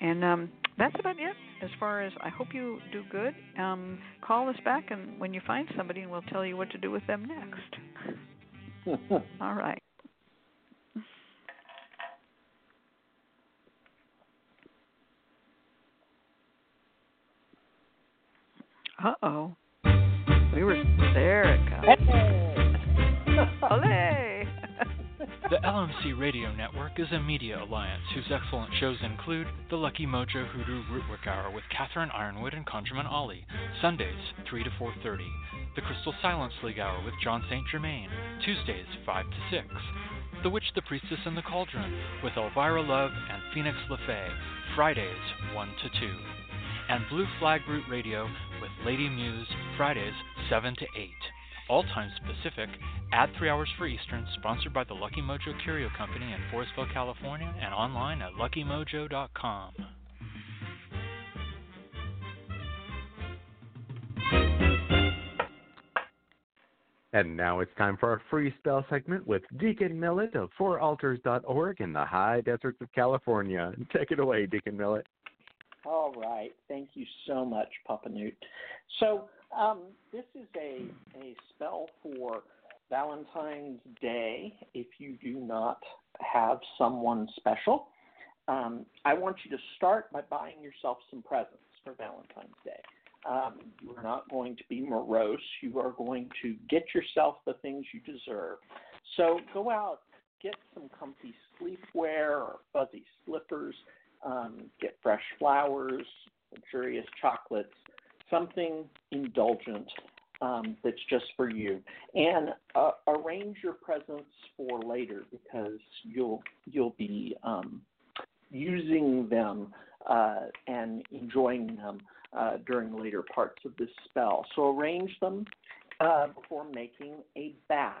And um, that's about it as far as I hope you do good. Um, call us back and when you find somebody, and we'll tell you what to do with them next. All right. Uh oh. We were there. It comes. Olé! The LMC Radio Network is a media alliance whose excellent shows include The Lucky Mojo Hoodoo Rootwork Hour with Catherine Yronwode and ConjureMan Ali, Sundays 3 to 4.30, The Crystal Silence League Hour with John St. Germain, Tuesdays 5 to 6, The Witch, the Priestess, and the Cauldron with Elvira Love and Phoenix LeFae, Fridays 1 to 2, and Blue Flag Root Radio with Lady Muse, Fridays 7 to 8, all times Pacific, Add 3 Hours for Eastern, sponsored by the Lucky Mojo Curio Company in Forestville, California, and online at luckymojo.com. And now it's time for our free spell segment with Deacon Millett of fouraltars.org in the high deserts of California. Take it away, Deacon Millett. All right. Thank you so much, Papa Newt. So, um, this is a, a spell for Valentine's Day if you do not have someone special. Um, I want you to start by buying yourself some presents for Valentine's Day. Um, you are not going to be morose. You are going to get yourself the things you deserve. So go out, get some comfy sleepwear or fuzzy slippers, um, get fresh flowers, luxurious chocolates, something indulgent um, that's just for you, and uh, arrange your presents for later because you'll you'll be um, using them uh, and enjoying them uh, during later parts of this spell. So arrange them uh, before making a bath.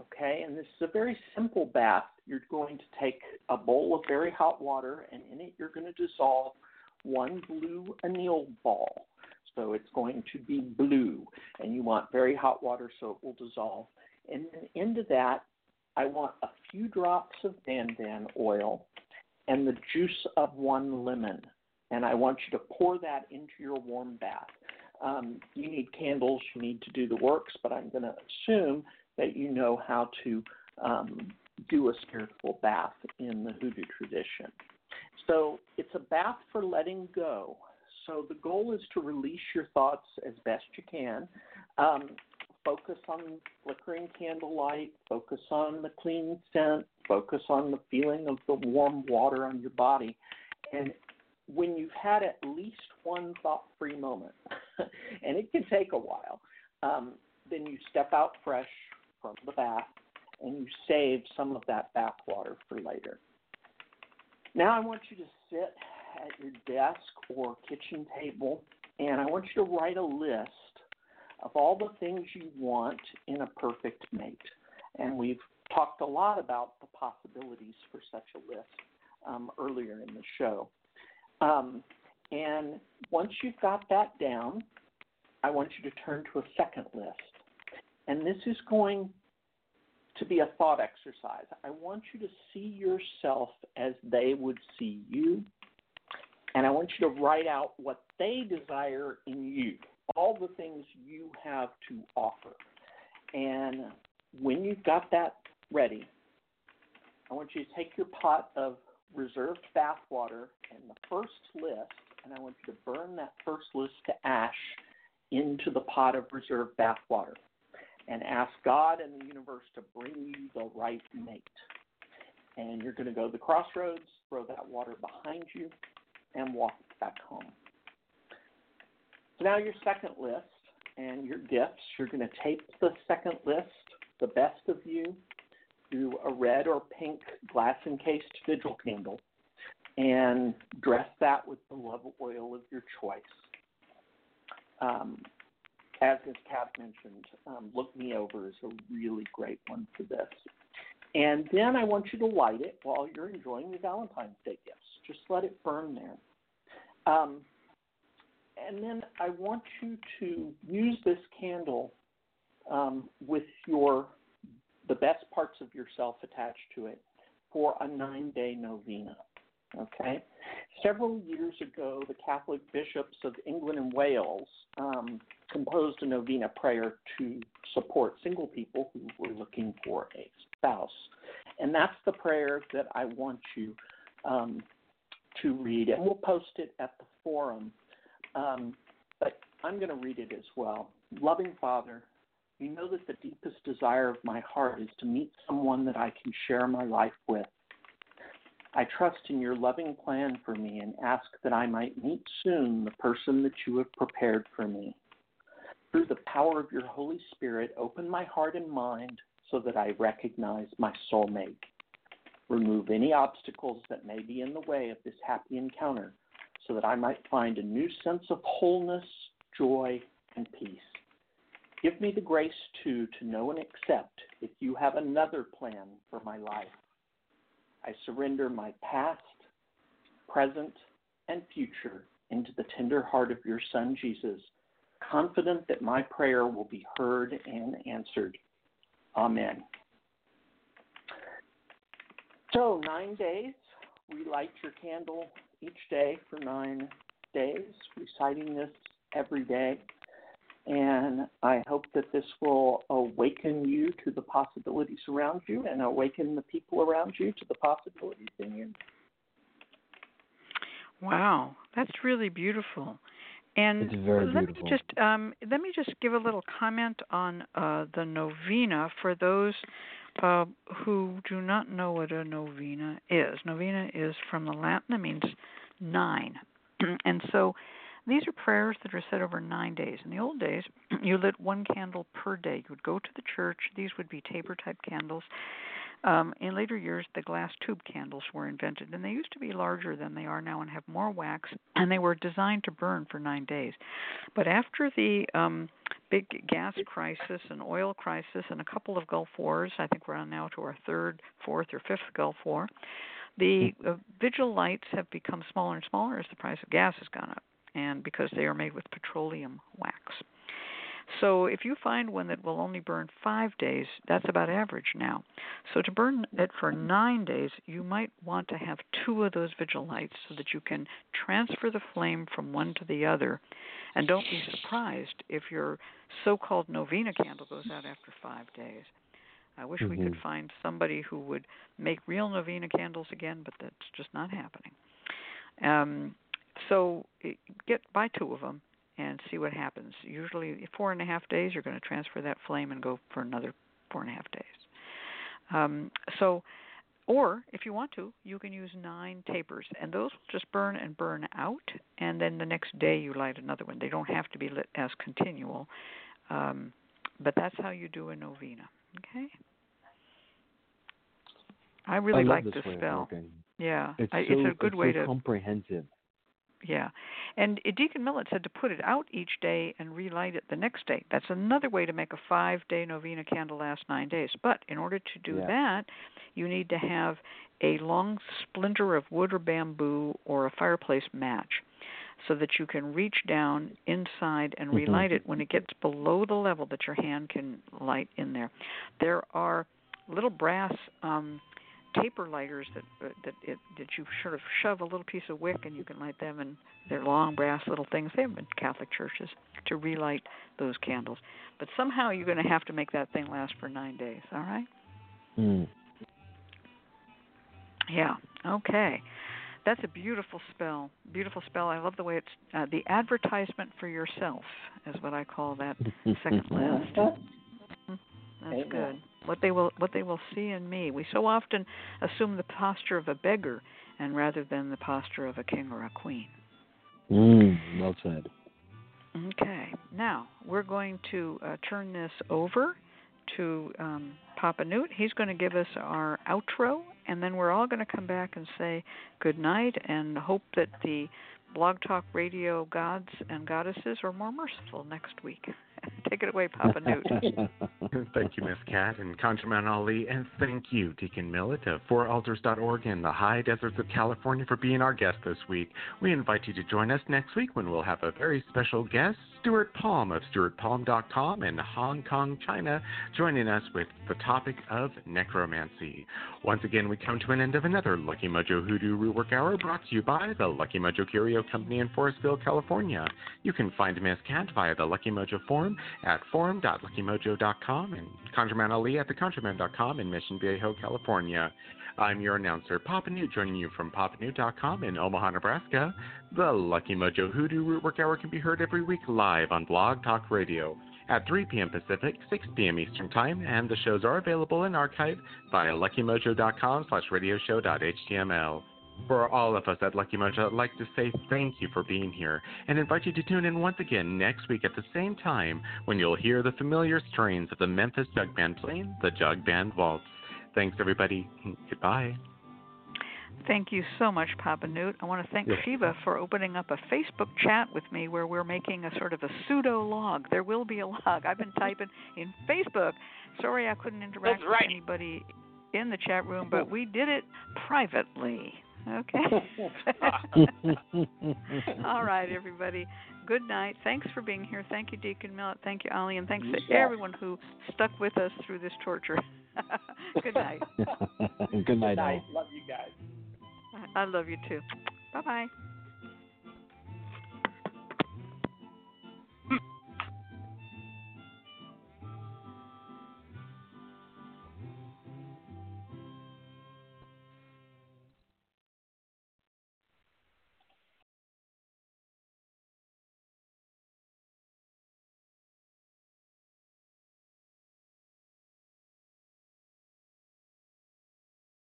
Okay, and this is a very simple bath. You're going to take a bowl of very hot water, and in it, you're going to dissolve one blue anil ball. So it's going to be blue, and you want very hot water so it will dissolve. And then into that, I want a few drops of Van Van oil and the juice of one lemon and I want you to pour that into your warm bath. Um, you need candles, you need to do the works, but I'm going to assume that you know how to um, do a spiritual bath in the hoodoo tradition. So it's a bath for letting go. So the goal is to release your thoughts as best you can. Um, focus on flickering candlelight, focus on the clean scent, focus on the feeling of the warm water on your body, and when you've had at least one thought free moment, and it can take a while, um, then you step out fresh from the bath and you save some of that bath water for later. Now I want you to sit at your desk or kitchen table and I want you to write a list of all the things you want in a perfect mate. And we've talked a lot about the possibilities for such a list um, earlier in the show. Um, and once you've got that down, I want you to turn to a second list. And this is going to be a thought exercise. I want you to see yourself as they would see you. And I want you to write out what they desire in you, all the things you have to offer. And when you've got that ready, I want you to take your pot of reserved bath water and the first list, and I want you to burn that first list to ash into the pot of reserved bath water and ask God and the universe to bring you the right mate. And you're going to go to the crossroads, throw that water behind you, and walk back home. So now your second list and your gifts, you're going to tape the second list, the best of you, to a red or pink glass encased vigil candle and dress that with the love oil of your choice. Um, as. Cat mentioned, um, Look Me Over is a really great one for this. And then I want you to light it while you're enjoying your Valentine's Day gifts. Just let it burn there. Um, and then I want you to use this candle um, with your the best parts of yourself attached to it for a nine day novena. Okay? Several years ago, the Catholic bishops of England and Wales um, composed a novena prayer to support single people who were looking for a spouse. And that's the prayer that I want you um, to read. And we'll post it at the forum. Um, but I'm going to read it as well. Loving Father, you know that the deepest desire of my heart is to meet someone that I can share my life with. I trust in your loving plan for me and ask that I might meet soon the person that you have prepared for me. Through the power of your Holy Spirit, open my heart and mind so that I recognize my soulmate. Remove any obstacles that may be in the way of this happy encounter so that I might find a new sense of wholeness, joy, and peace. Give me the grace too to know and accept if you have another plan for my life. I surrender my past, present, and future into the tender heart of your Son Jesus, confident that my prayer will be heard and answered. Amen. So, nine days, We light your candle each day for nine days, reciting this every day. And I hope that this will awaken you to the possibilities around you and awaken the people around you to the possibilities in you. Wow, that's really beautiful. And It's very let beautiful. me just um, let me just give a little comment on uh, the novena for those uh, who do not know what a novena is. Novena is from the Latin; it means nine, and so these are prayers that are said over nine days. In the old days, you lit one candle per day. You would go to the church. These would be taper type candles. Um, in later years, the glass tube candles were invented, and they used to be larger than they are now and have more wax, and they were designed to burn for nine days. But after the um, big gas crisis and oil crisis and a couple of Gulf wars, I think we're on now to our third, fourth, or fifth Gulf War, the uh, vigil lights have become smaller and smaller as the price of gas has gone up, and because they are made with petroleum wax. So if you find one that will only burn five days, that's about average now. So to burn it for nine days, you might want to have two of those vigil lights so that you can transfer the flame from one to the other. And don't be surprised if your so called novena candle goes out after five days. I wish we could Mhm. find somebody who would make real novena candles again, but that's just not happening. Um, so get buy two of them and see what happens. Usually, four and a half days, you're going to transfer that flame and go for another four and a half days. Um, so, or if you want to, you can use nine tapers, and those will just burn and burn out, and then the next day you light another one. They don't have to be lit as continual, um, but that's how you do a novena. Okay. I really I like this spell. Yeah, It's, I, so, it's a good it's way so to comprehensive. Yeah. And Deacon Millett said to put it out each day and relight it the next day. That's another way to make a five day novena candle last nine days. But in order to do Yeah. that, you need to have a long splinter of wood or bamboo or a fireplace match so that you can reach down inside and Mhm. relight it when it gets below the level that your hand can light in there. There are little brass um taper lighters that uh, that it, that you sort of shove a little piece of wick and you can light them and they're long brass little things they have in Catholic churches to relight those candles. But somehow you're going to have to make that thing last for 9 days, all right? Mm. Yeah. Okay. That's a beautiful spell. Beautiful spell. I love the way it's uh, the advertisement for yourself is what I call that second last. That's Amen. good. What they will what they will see in me. We so often assume the posture of a beggar and rather than the posture of a king or a queen. Mm, well said. Okay. Now we're going to uh, turn this over to um, Papa Newt. He's going to give us our outro, and then we're all going to come back and say good night and hope that the Blog Talk Radio gods and goddesses are more merciful next week. Take it away, Papa Newt. Thank you, Miss Cat and ConjureMan Ali, and thank you, Deacon Millett of FourAltars.org in the high deserts of California for being our guest this week. We invite you to join us next week when we'll have a very special guest, Stuart Palm of StuartPalm.com in Hong Kong, China, joining us with the topic of necromancy. Once again, we come to an end of another Lucky Mojo Hoodoo Rootwork Hour brought to you by the Lucky Mojo Curio Company in Forestville, California. You can find Miss Cat via the Lucky Mojo forum at forum.luckymojo.com and ConjureMan Ali at theconjureman.com in Mission Viejo, California. I'm your announcer, Papa Newt, joining you from papanewt.com in Omaha, Nebraska. The Lucky Mojo Hoodoo Rootwork Hour can be heard every week live on Blog Talk Radio at 3 p.m. Pacific, 6 p.m. Eastern Time, and the shows are available in archive via luckymojo.com slash radioshow.html. For all of us at Lucky Mojo, I'd like to say thank you for being here and invite you to tune in once again next week at the same time when you'll hear the familiar strains of the Memphis Jug Band playing the Jug Band Waltz. Thanks, everybody. Goodbye. Thank you so much, Papa Newt. I want to thank Yes. Shiva for opening up a Facebook chat with me where we're making a sort of a pseudo log. There will be a log. I've been typing in Facebook. Sorry I couldn't interact right. with anybody in the chat room, but we did it privately. Okay. All right, everybody. Good night. Thanks for being here. Thank you, Deacon Millett. Thank you, Ali, and thanks to everyone who stuck with us through this torture. Good night. Good night. Good night. Love you guys. I I love you too. Bye bye.